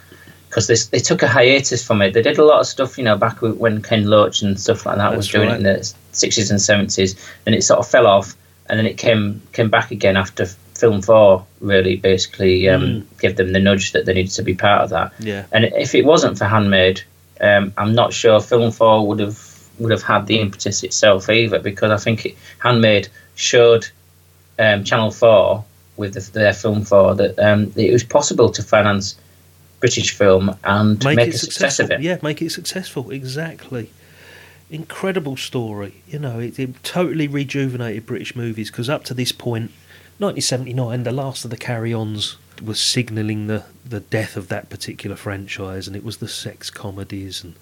Because they, they took a hiatus from it. They did a lot of stuff, you know, back when Ken Loach and stuff like that was doing right. it in the 60s and 70s. And it sort of fell off. And then it came came back again after Film 4 really basically um, Mm. gave them the nudge that they needed to be part of that. Yeah. And if it wasn't for Handmade, um, I'm not sure Film 4 would have would have had the impetus itself either because I think it, Handmade showed um, Channel 4 with the, their Film 4 that um, it was possible to finance British film and make, make, a it success successful. of it. Yeah, make it successful. Exactly. Incredible story. You know, it, it totally rejuvenated British movies because up to this point, 1979, the last of the carry-ons was signalling the the death of that particular franchise, and it was the sex comedies and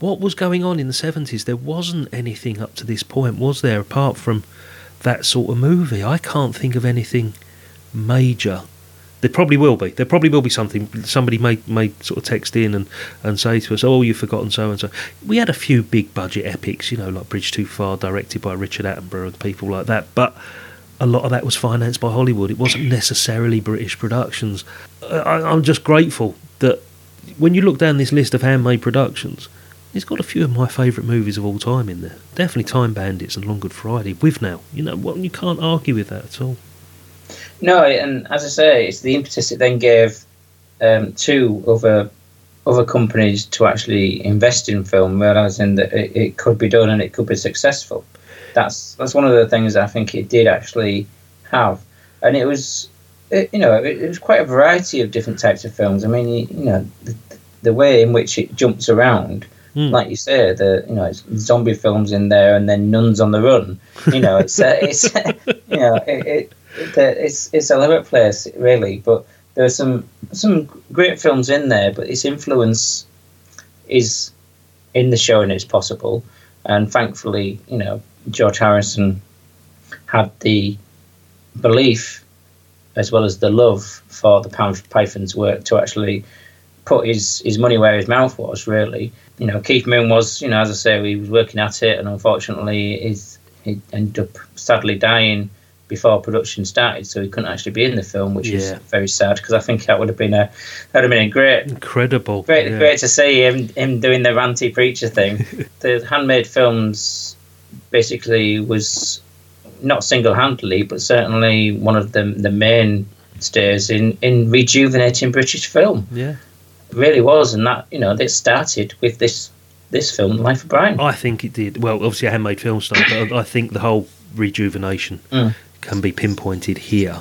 what was going on in the 70s. There wasn't anything up to this point, was there? Apart from that sort of movie, I can't think of anything major there probably will be. There probably will be something. Somebody may may sort of text in and, and say to us, "Oh, you've forgotten so and so." We had a few big budget epics, you know, like Bridge Too Far, directed by Richard Attenborough and people like that. But a lot of that was financed by Hollywood. It wasn't necessarily British productions. I, I'm just grateful that when you look down this list of handmade productions, it's got a few of my favourite movies of all time in there. Definitely Time Bandits and Long Good Friday. With now, you know, well, you can't argue with that at all. No, and as I say, it's the impetus it then gave um, to other other companies to actually invest in film, realizing that it, it could be done and it could be successful. That's that's one of the things I think it did actually have, and it was, it, you know, it, it was quite a variety of different types of films. I mean, you, you know, the, the way in which it jumps around. Hmm. Like you say, the you know it's zombie films in there, and then nuns on the run. You know, it's uh, it's you know it, it, it it's it's over the place really. But there are some some great films in there, but its influence is in the show and it's possible. And thankfully, you know, George Harrison had the belief as well as the love for the Py- Python's work to actually put his, his money where his mouth was, really. You know, Keith Moon was, you know, as I say, he was working at it, and unfortunately, he's, he ended up sadly dying before production started, so he couldn't actually be in the film, which is very sad because I think that would have been a that would have been a great Incredible. Great, yeah. great to see him him doing the ranty preacher thing. the handmade films basically was not single handedly, but certainly one of the the mainstays in in rejuvenating British film. Yeah. It really was, and that you know they started with this this film, Life of Brian. I think it did. Well, obviously, a handmade film star, but I think the whole rejuvenation Mm. can be pinpointed here.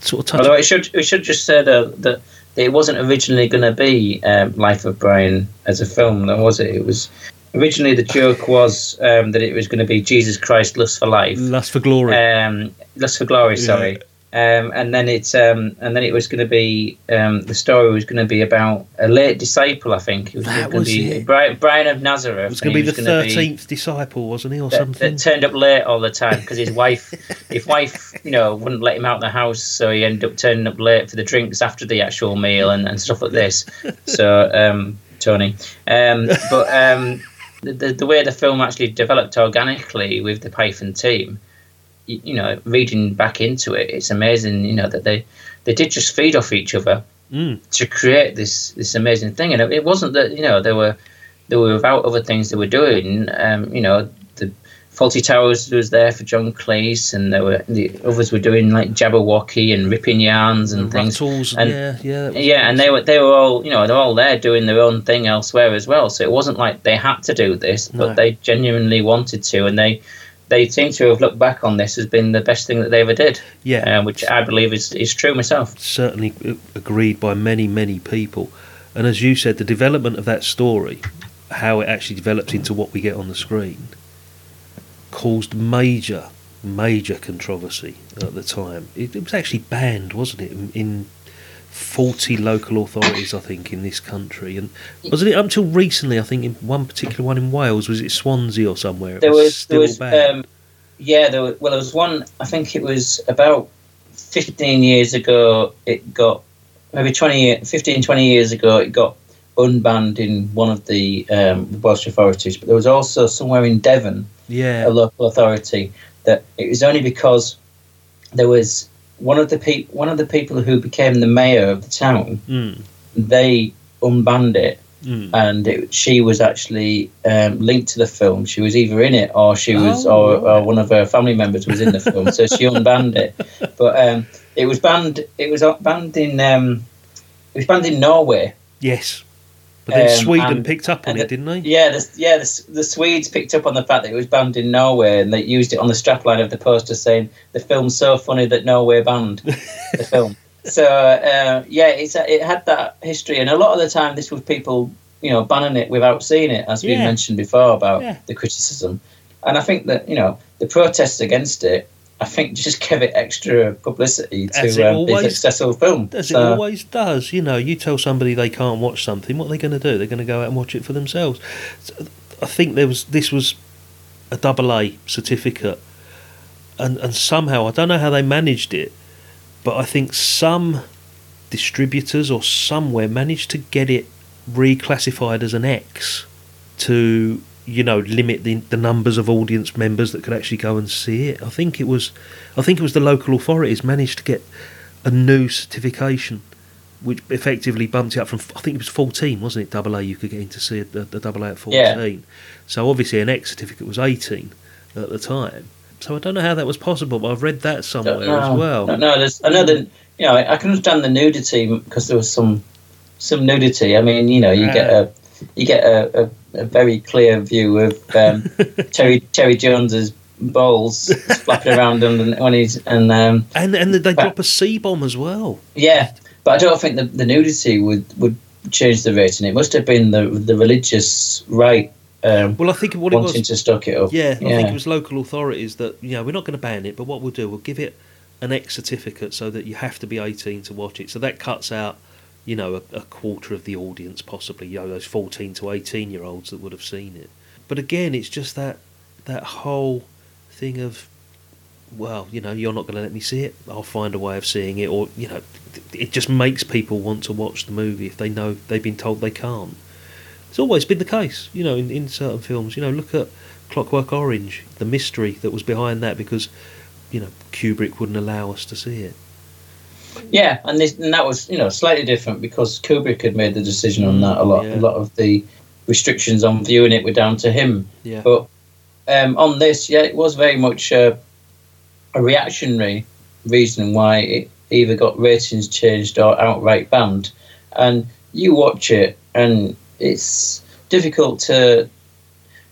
Sort of touch. Although it should we should just say though that it wasn't originally going to be um, Life of Brian as a film, though, was it? It was originally the joke was um, that it was going to be Jesus Christ Lust for Life, Lust for Glory. um, Lust for Glory. Sorry. Um, and then it's um, and then it was going to be um, the story was going to be about a late disciple. I think it was That going was to be it. Brian, Brian of Nazareth. It was going to be the thirteenth disciple, wasn't he, or that, something? that turned up late all the time because his wife, his wife, you know, wouldn't let him out the house, so he ended up turning up late for the drinks after the actual meal and, and stuff like this. So, um, Tony, um, but um, the, the the way the film actually developed organically with the Python team, you, you know, reading back into it, it's amazing. You know that they they did just feed off each other Mm. to create this this amazing thing. And it, it wasn't that you know they were they were without other things they were doing. Um, you know, Fawlty Towers was there for John Cleese, and there were the others were doing like Jabberwocky and ripping yarns and things. Rattles, and yeah, yeah. yeah, and they were they were all you know they're all there doing their own thing elsewhere as well. So it wasn't like they had to do this, but No. they genuinely wanted to, and they they seem to have looked back on this as being the best thing that they ever did. Yeah. uh, which I believe is is true myself. certainly agreed by many, many people. And as you said, the development of that story, how it actually develops into what we get on the screen, caused major, major controversy at the time. It, it was actually banned, wasn't it, in, in 40 local authorities, I think, in this country. And wasn't it up until recently, I think, in one particular one in Wales, was it Swansea or somewhere? It there was still there was banned. um, yeah there was, well there was one I think it was about 15 years ago it got maybe 20 15 20 years ago it got unbanned in one of the um, Welsh authorities but there was also somewhere in Devon yeah. a local authority that it was only because there was one of the pe- one of the people who became the mayor of the town Mm, they unbanned it mm. and it, she was actually um, linked to the film. She was either in it or she was, Oh, or, or one of her family members was in the film. So she unbanned it, but um, it was banned. It was banned in. Um, it was banned in Norway. Yes. But then Um, Sweden and- picked up on it, the- didn't they? Yeah, the, yeah. The, the Swedes picked up on the fact that it was banned in Norway, and they used it on the strapline of the poster, saying the film's so funny that Norway banned the film. So uh, yeah, it's it had that history, and a lot of the time this was people, you know, banning it without seeing it, as we Yeah. mentioned before about Yeah. the criticism. And I think that you know the protests against it, I think just give it extra publicity As to um, be a successful film. As it always does, you know, you tell somebody they can't watch something, what are they going to do? They're going to go out and watch it for themselves. So I think there was this was a double A certificate, and and somehow I don't know how they managed it, but I think some distributors or somewhere managed to get it reclassified as an X to you know limit the the numbers of audience members that could actually go and see it. I think it was, I think it was the local authorities managed to get a new certification, which effectively bumped it up from I think it was fourteen, wasn't it? Double A you could get in to see it, the, the double A at Yeah. fourteen. So obviously an X certificate was eighteen at the time. So I don't know how that was possible, but I've read that somewhere as well. No, no, there's, I know that you know I can understand the nudity because there was some some nudity. I mean, you know, you get a you get a, a, a very clear view of um, Terry Terry Jones's balls flapping around and when he's and um, And and they drop a C bomb as well. yeah, but I don't think the, the nudity would would change the rating. It must have been the the religious right. Um, Well, I think what it wanting was- to stock it up. Yeah, I think it was local authorities that you know we're not going to ban it, but what we'll do, we'll give it an X certificate so that you have to be 18 to watch it. So that cuts out, you know, a, a quarter of the audience, possibly, you know, those 14 to 18 year olds that would have seen it. But again, it's just that that whole thing of, well, you know, you're not going to let me see it. I'll find a way of seeing it, or you know, it just makes people want to watch the movie if they know they've been told they can't. It's always been the case, you know, in, in certain films. You know, look at Clockwork Orange, the mystery that was behind that because, you know, Kubrick wouldn't allow us to see it. Yeah, and, this, and that was you know slightly different because Kubrick had made the decision on that. A lot, Yeah. a lot of the restrictions on viewing it were down to him. Yeah. But um, on this, yeah, it was very much uh, a reactionary reason why it either got ratings changed or outright banned. And you watch it, and it's difficult to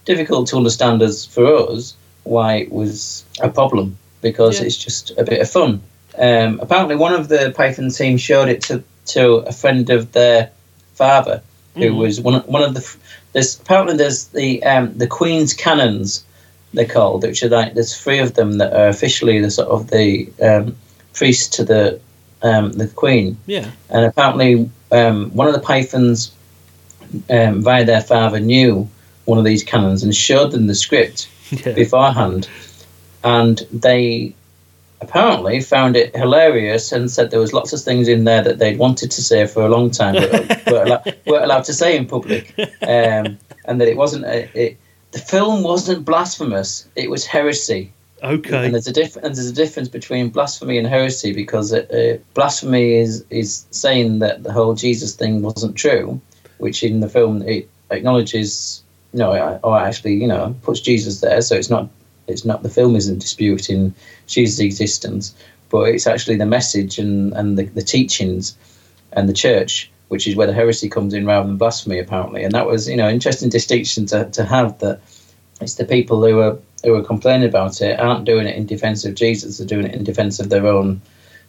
difficult to understand as for us why it was a problem because Yeah. it's just a bit of fun. Um, apparently, one of the Python team showed it to, to a friend of their father, who Mhm. was one of, one of the there's apparently there's the um, the Queen's Canons they're called, which are like there's three of them that are officially the sort of the um, priest to the um, the Queen, Yeah. and apparently um, one of the Pythons um, via their father knew one of these canons and showed them the script Yeah. beforehand, and they apparently found it hilarious and said there was lots of things in there that they'd wanted to say for a long time but weren't, allow- weren't allowed to say in public, um, and that it wasn't a, it. The film wasn't blasphemous; it was heresy. Okay. And there's a diff- and there's a difference between blasphemy and heresy because uh, uh, blasphemy is is saying that the whole Jesus thing wasn't true, which in the film it acknowledges, you know, or actually, you know, puts Jesus there. So it's not it's not the film isn't disputing Jesus' existence, but it's actually the message and and the, the teachings and the church, which is where the heresy comes in rather than blasphemy, apparently. And that was, you know, interesting distinction to, to have that it's the people who are who are complaining about it aren't doing it in defence of Jesus, they're doing it in defence of their own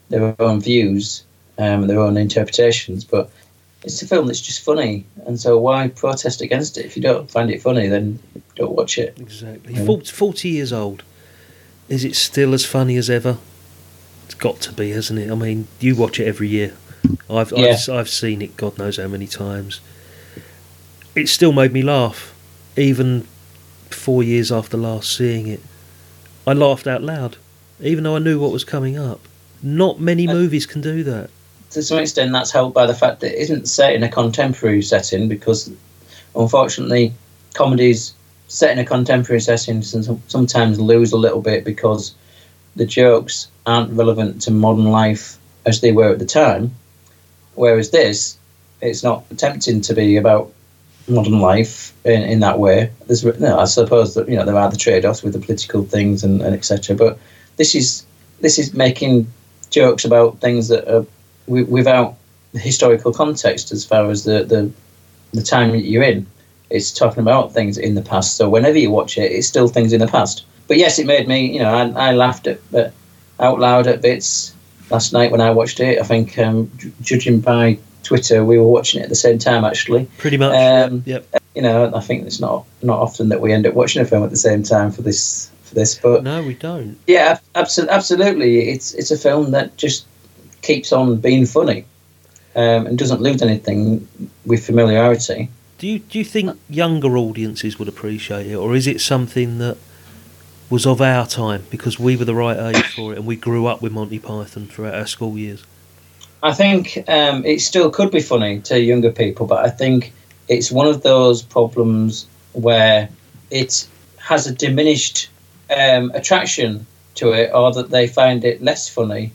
their own views, um, their own interpretations. But it's a film that's just funny, and so why protest against it? If you don't find it funny, then don't watch it. Exactly. 40, 40 years old. Is it still as funny as ever? It's got to be, hasn't it? I mean, you watch it every year. I've Yeah. I've, I've seen it God knows how many times. It still made me laugh, even four years after last seeing it. I laughed out loud, even though I knew what was coming up. Not many uh, movies can do that. To some extent that's helped by the fact that it isn't set in a contemporary setting because unfortunately comedies set in a contemporary setting sometimes lose a little bit because the jokes aren't relevant to modern life as they were at the time. Whereas this it's not attempting to be about modern life in, in that way. There's i suppose that you know there are the trade-offs with the political things and, and etc but this is this is making jokes about things that are wi- without the historical context as far as the, the the time that you're in. It's talking about things in the past. So whenever you watch it, it's still things in the past. But yes, it made me. You know, I, I laughed at but out loud at bits last night when I watched it. I think, um, ju- judging by Twitter, we were watching it at the same time. Actually, Pretty much. Um, yep. You know, I think it's not not often that we end up watching a film at the same time for this for this. But No, we don't. yeah, absolutely, absolutely. It's it's a film that just keeps on being funny, um, and doesn't lose anything with familiarity. Do you do you think younger audiences would appreciate it, or is it something that was of our time because we were the right age for it and we grew up with Monty Python throughout our school years? I think um, it still could be funny to younger people, but I think it's one of those problems where it has a diminished um, attraction to it, or that they find it less funny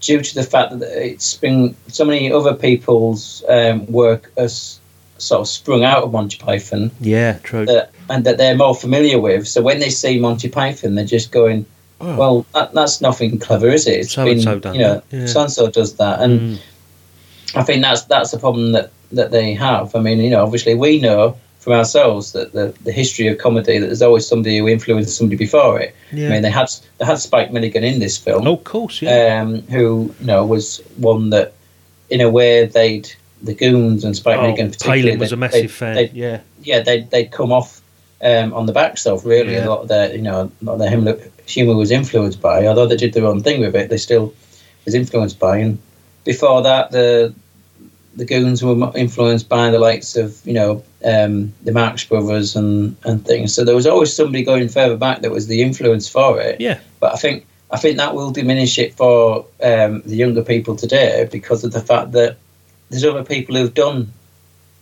due to the fact that it's been so many other people's um, work has sort of sprung out of Monty Python. Yeah, true. that, and that they're more familiar with. So when they see Monty Python, they're just going, Oh. "Well, that, that's nothing clever, is it? It's so been, so you know, yeah. so and so does that." And Mm. I think that's that's the problem that that they have. I mean, you know, obviously we know from ourselves that the, the history of comedy that there's always somebody who influenced somebody before it. Yeah. I mean, they had they had Spike Milligan in this film. Oh, of course, yeah. Um, who you know was one that, in a way, they'd the Goons and Spike Oh, Milligan particularly. Palin was they- a massive they- fan. they- yeah. yeah, they they'd come off um, on the backs of really Yeah. a lot of their you know a lot of their humor was influenced by. Although they did their own thing with it, they still was influenced by. And before that, the the goons were influenced by the likes of you know um, the Marx Brothers and and things. So there was always somebody going further back that was the influence for it. Yeah. But I think I think that will diminish it for um, the younger people today because of the fact that there's other people who've done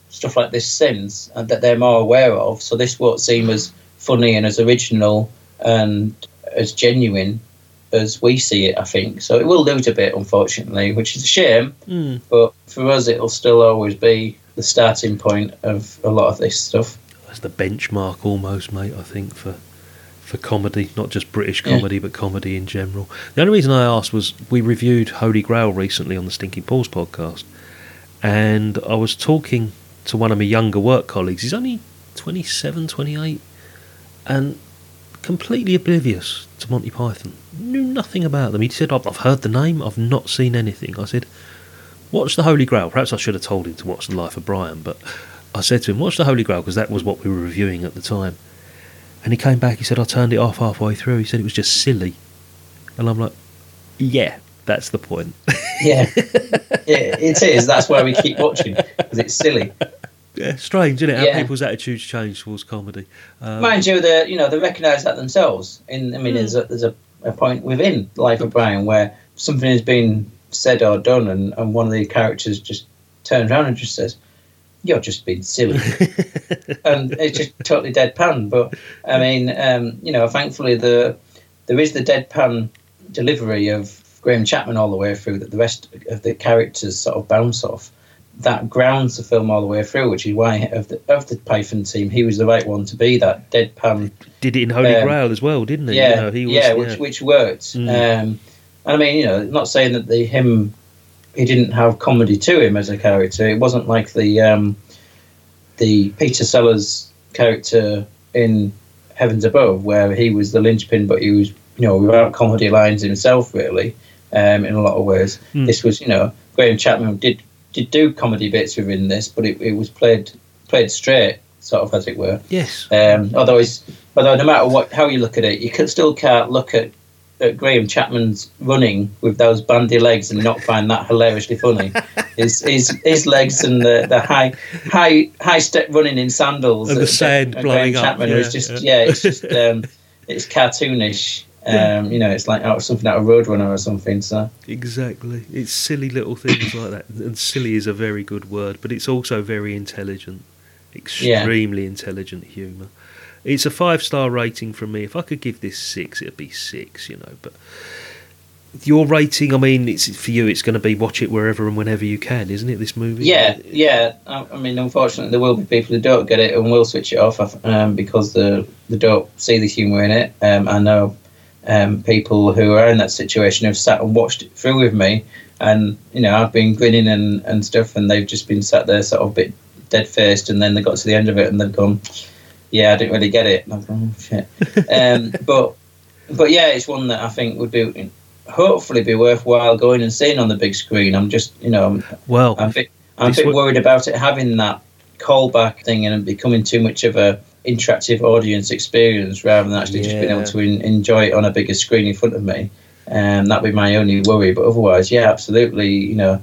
stuff like this since and that they're more aware of. So this won't seem as funny and as original and as genuine as we see it. I think so. It will lose a bit, unfortunately, which is a shame. Mm. But for us, it'll still always be the starting point of a lot of this stuff. That's the benchmark almost, mate. I think for for comedy, not just British Yeah. comedy, but comedy in general. The only reason I asked was we reviewed Holy Grail recently on the Stinking Paws podcast, and I was talking to one of my younger work colleagues. He's only 27, 28, and completely oblivious to Monty Python. Knew nothing about them. He said, "I've heard the name. I've not seen anything." I said, "Watch the Holy Grail." Perhaps I should have told him to watch The Life of Brian, but I said to him, "Watch the Holy Grail," because that was what we were reviewing at the time. And he came back. He said, "I turned it off halfway through." He said it was just silly, and I'm like, "Yeah, that's the point." Yeah, yeah, it is. That's why we keep watching because it's silly. Yeah, strange, isn't it? How Yeah. people's attitudes change towards comedy. Um, Mind you, they you know they recognise that themselves. In I mean, Hmm. there's a, there's a, a point within Life of Brian where something has been said or done, and, and one of the characters just turns around and just says, "You're just being silly," and it's just totally deadpan. But I mean, um, you know, thankfully the there is the deadpan delivery of Graham Chapman all the way through that the rest of the characters sort of bounce off. That grounds the film all the way through, which is why of the of the Python team, he was the right one to be that deadpan did it in Holy Um, Grail as well, didn't he? yeah, You know, he was, yeah, which which worked. Mm. Um, and I mean, you know, not saying that the him he didn't have comedy to him as a character. It wasn't like the um, the Peter Sellers character in Heavens Above, where he was the linchpin, but he was you know without comedy lines himself, really, um, in a lot of ways. Mm. This was you know Graham Chapman did did do comedy bits within this, but it, it was played played straight, sort of as it were. Yes. Um, although, it's, although no matter what how you look at it, you can still can't look at, at Graham Chapman's running with those bandy legs and not find that hilariously funny. his, his his legs and the, the high high high step running in sandals And the sand blowing Graham up, Chapman yeah, is just yeah. yeah, it's just um, it's cartoonish. Um, You know, it's like out of something out of Roadrunner or something. So Exactly. It's silly little things like that. And silly is a very good word, but it's also very intelligent. Extremely intelligent humour. It's a five star rating from me. If I could give this six, it'd be six, you know. But your rating, I mean, it's for you. It's going to be watch it wherever and whenever you can, isn't it? This movie. Yeah, yeah. I, I mean, unfortunately, there will be people who don't get it and will switch it off um, because they, they don't see the humour in it. Um, I know um, people who are in that situation have sat and watched it through with me, and you know, I've been grinning and, and stuff, and they've just been sat there sort of a bit dead faced, and then they got to the end of it and they've gone, "Yeah, I didn't really get it." Gone, oh, shit. um, but but yeah, it's one that I think would be hopefully be worthwhile going and seeing on the big screen. I'm just you know. I'm, Well, I'm a bit, I'm a bit worried about it having that callback thing and becoming too much of a interactive audience experience rather than actually just being able to en- enjoy it on a bigger screen in front of me. Um, that'd be my only worry. But otherwise, yeah, absolutely. You know,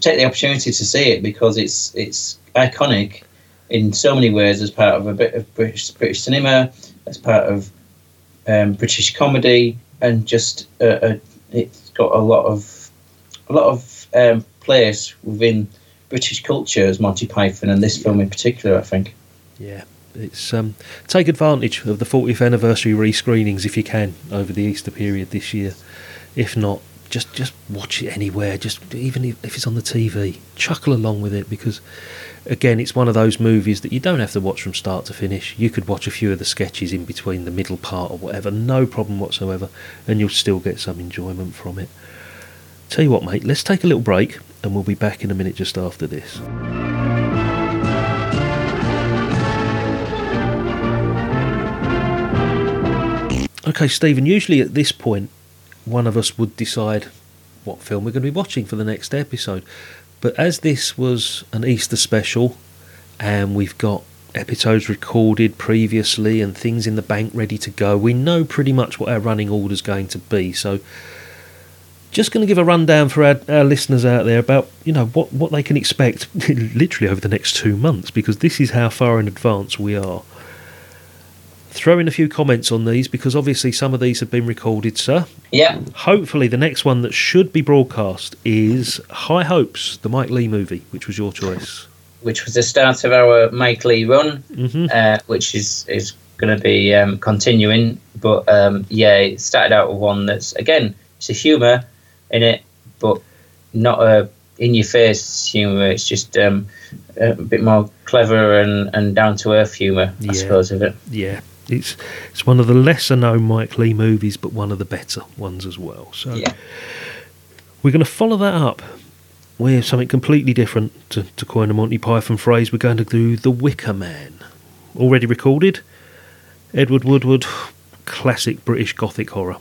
take the opportunity to see it because it's it's iconic in so many ways as part of a bit of British British cinema, as part of um, British comedy, and just uh, uh, it's got a lot of a lot of um, place within British culture as Monty Python, and this film in particular, I think. Yeah, it's um, take advantage of the 40th anniversary rescreenings if you can over the Easter period this year. If not, just just watch it anywhere. Just even if, if it's on the TV, chuckle along with it because, again, it's one of those movies that you don't have to watch from start to finish. You could watch a few of the sketches in between the middle part or whatever, no problem whatsoever, and you'll still get some enjoyment from it. Tell you what, mate, let's take a little break, and we'll be back in a minute just after this. Okay, Stephen, usually at this point, one of us would decide what film we're going to be watching for the next episode. But as this was an Easter special, and we've got episodes recorded previously and things in the bank ready to go, we know pretty much what our running order is going to be. So, just going to give a rundown for our, our listeners out there about you know what, what they can expect literally over the next two months because this is how far in advance we are. Throw in a few comments on these because obviously some of these have been recorded, sir. Yeah. Hopefully, the next one that should be broadcast is High Hopes, the Mike Leigh movie, which was your choice. Which was the start of our Mike Leigh run, Mhm. uh, which is is going to be um, continuing. But um, yeah, it started out with one that's again, it's a humour in it, but not a in your face humour. It's just um, a bit more clever and, and down to earth humour, I Yeah. suppose, of it. Yeah, it's it's one of the lesser known Mike Leigh movies, but one of the better ones as well. So Yeah. we're going to follow that up with something completely different. To, to coin a Monty Python phrase, we're going to do The Wicker Man. Already recorded, Edward Woodward, classic British Gothic horror.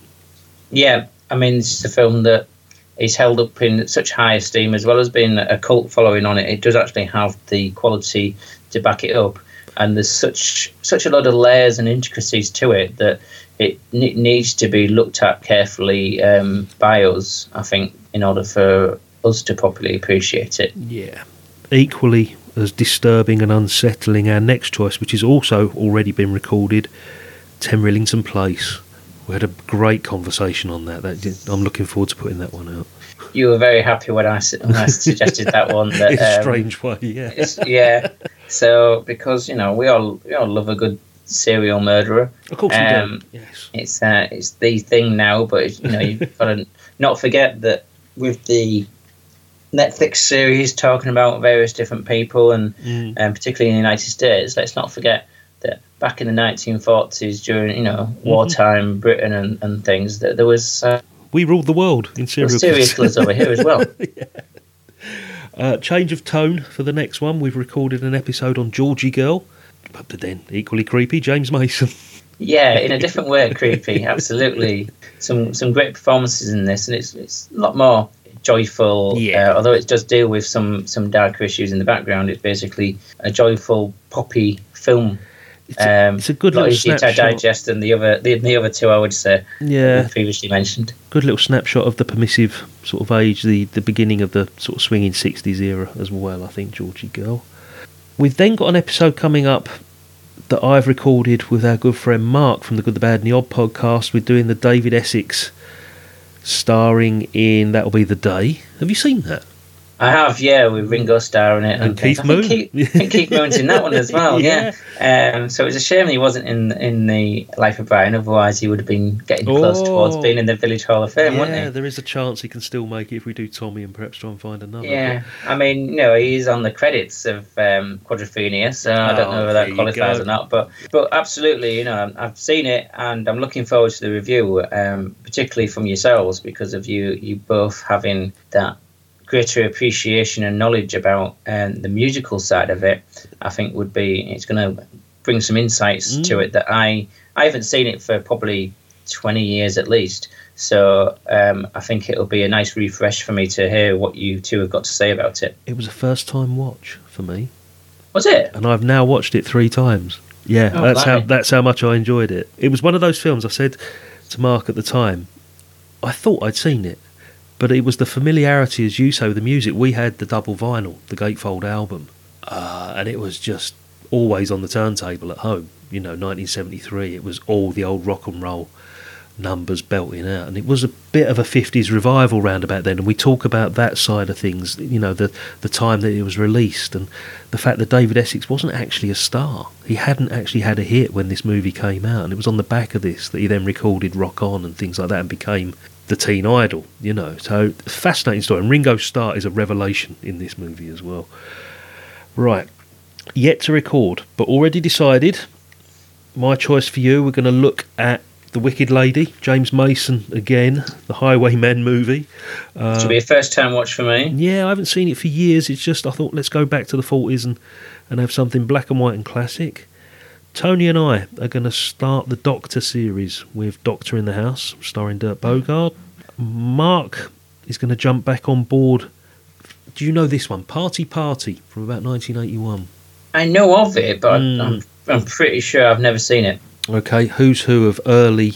Yeah, I mean, this is a film that is held up in such high esteem, as well as being a cult following on it. It does actually have the quality to back it up. And there's such such a lot of layers and intricacies to it that it ne- needs to be looked at carefully um, by us. I think in order for us to properly appreciate it. Yeah. Equally as disturbing and unsettling, our next choice, which has also already been recorded, 10 Rillington Place. We had a great conversation on that. that I'm looking forward to putting that one out. You were very happy when I, when I suggested that one. That, In a um, strange way, yeah. It's, yeah. So because you know we all we all love a good serial murderer. Of course we do, Yes. It's uh, it's the thing now, but you know you've got to not forget that with the Netflix series talking about various different people and Mm. um, particularly in the United States, let's not forget that back in the 1940s during you know Mm-hmm. wartime Britain and, and things that there was uh, We ruled the world in serial killers over here as well. Uh, change of tone for the next one. We've recorded an episode on Georgy Girl, but then equally creepy, James Mason. Yeah, in a different way, creepy. Absolutely, some some great performances in this, and it's it's a lot more joyful. Yeah. Uh, although it does deal with some some darker issues in the background, it's basically a joyful poppy film. Um, it's a good lot little easier to digest than the other the, the other two. I would say. Yeah. previously mentioned. Good little snapshot of the permissive sort of age, the, the beginning of the sort of swinging 60s era as well, I think, Georgy Girl. We've then got an episode coming up that I've recorded with our good friend Mark from the Good, the Bad, and the Odd podcast. We're doing the David Essex starring in That'll Be the Day. Have you seen that? I have, yeah, with Ringo Starr in it, And things. Keith I Moon. Keith, I think Keith Moon's in that one as well, yeah. Um, so it was a shame he wasn't in in the Life of Brian. Otherwise, he would have been getting close towards Oh. being in the Village Hall of Fame, wouldn't he? yeah, there is a chance he can still make it if we do Tommy and perhaps try and find another. Yeah, I mean, you know, he's on the credits of um, Quadrophenia, so I don't Oh, know whether that qualifies or not. But but absolutely, you know, I've seen it, and I'm looking forward to the review, um, particularly from yourselves because of you you both having that greater appreciation and knowledge about um, the musical side of it. I think would be it's going to bring some insights to Mm. it that I I haven't seen it for probably 20 years at least. So um, I think it'll be a nice refresh for me to hear what you two have got to say about it. It was a first time watch for me. Was it? and I've now watched it three times. Yeah, Oh, that's how that's how much I enjoyed it. It was one of those films I said to Mark at the time. I thought I'd seen it, but it was the familiarity, as you say, with the music. We had the double vinyl, the Gatefold album, uh, and it was just always on the turntable at home. You know, 1973. It was all the old rock and roll numbers belting out, and it was a bit of a 50s revival round about then. And we talk about that side of things. You know, the the time that it was released, and the fact that David Essex wasn't actually a star. He hadn't actually had a hit when this movie came out, and it was on the back of this that he then recorded Rock On and things like that, and became the teen idol. You know, so fascinating story. And Ringo Starr is a revelation in this movie as well. Right, yet to record, but already decided. My choice for you. We're going to look at the Wicked Lady, James Mason again, the Highwaymen movie. Uh, Should be a first time watch for me. yeah, I haven't seen it for years. It's just I thought let's go back to the forties and and have something black and white and classic. Tony and I are going to start the Doctor series with Doctor in the House, starring Dirk Bogarde. Mark is going to jump back on board. Do you know this one? Party Party from about 1981. I know of it, but Mm. I'm, I'm pretty sure I've never seen it. Okay, who's who of early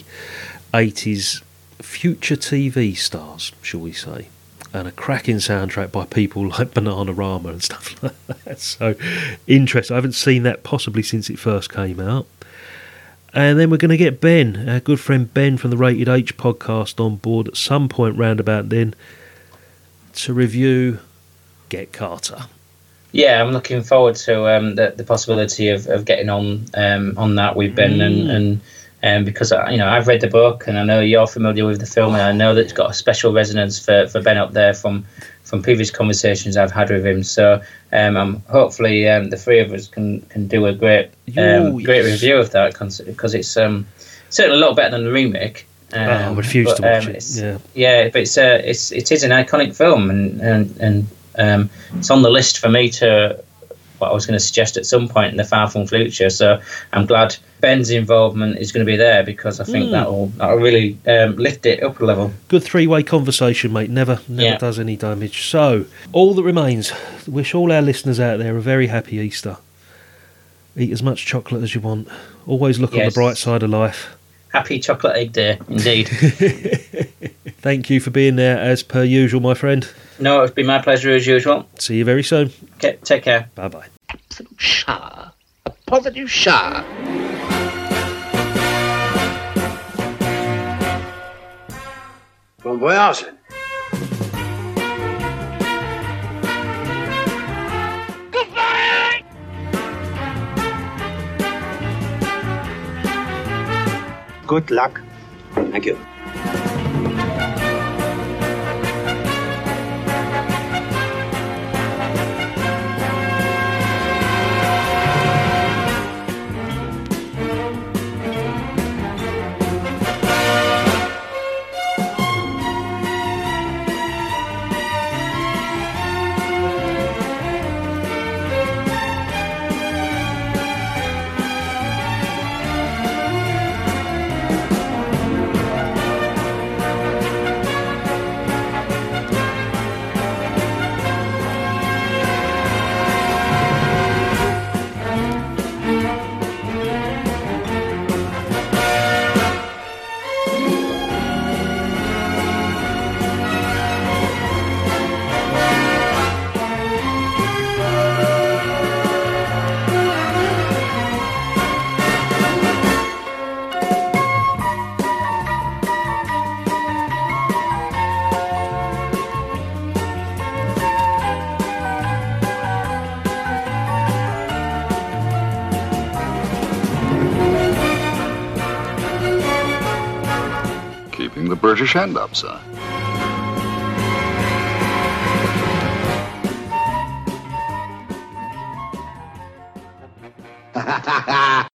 80s future TV stars, shall we say? And a cracking soundtrack by people like Bananarama and stuff like that. So interesting. I haven't seen that possibly since it first came out. And then we're going to get Ben, our good friend Ben from the Rated H podcast, on board at some point round about then to review Get Carter. Yeah, I'm looking forward to um, the, the possibility of, of getting on um, on that We've been Mm. and um, because I, you know I've read the book and I know you're familiar with the film and I know that it's got a special resonance for, for Ben up there from from previous conversations I've had with him. So um, I'm hopefully um, the three of us can can do a great um, Oh, great yes. review of that because it's um, certainly a lot better than the remake. Oh, I Um, refuse but, to watch um, it. Yeah. yeah, but it's uh, it's it is an iconic film, and and and um, it's on the list for me to what I was going to suggest at some point in the far from future. So I'm glad Ben's involvement is going to be there because I think Mm. that will that will really um, lift it up a level. Good three way conversation, mate. Never never Yeah. does any damage. So, all that remains, wish all our listeners out there a very happy Easter. Eat as much chocolate as you want. Always look on the bright side of life. Happy Chocolate Egg Day, indeed. Thank you for being there as per usual, my friend. No, it's been my pleasure as usual. See you very soon. Okay, take care. Bye bye. Shower. A positive shower. Bon voyage. Goodbye. Good luck. Thank you. Up, sir.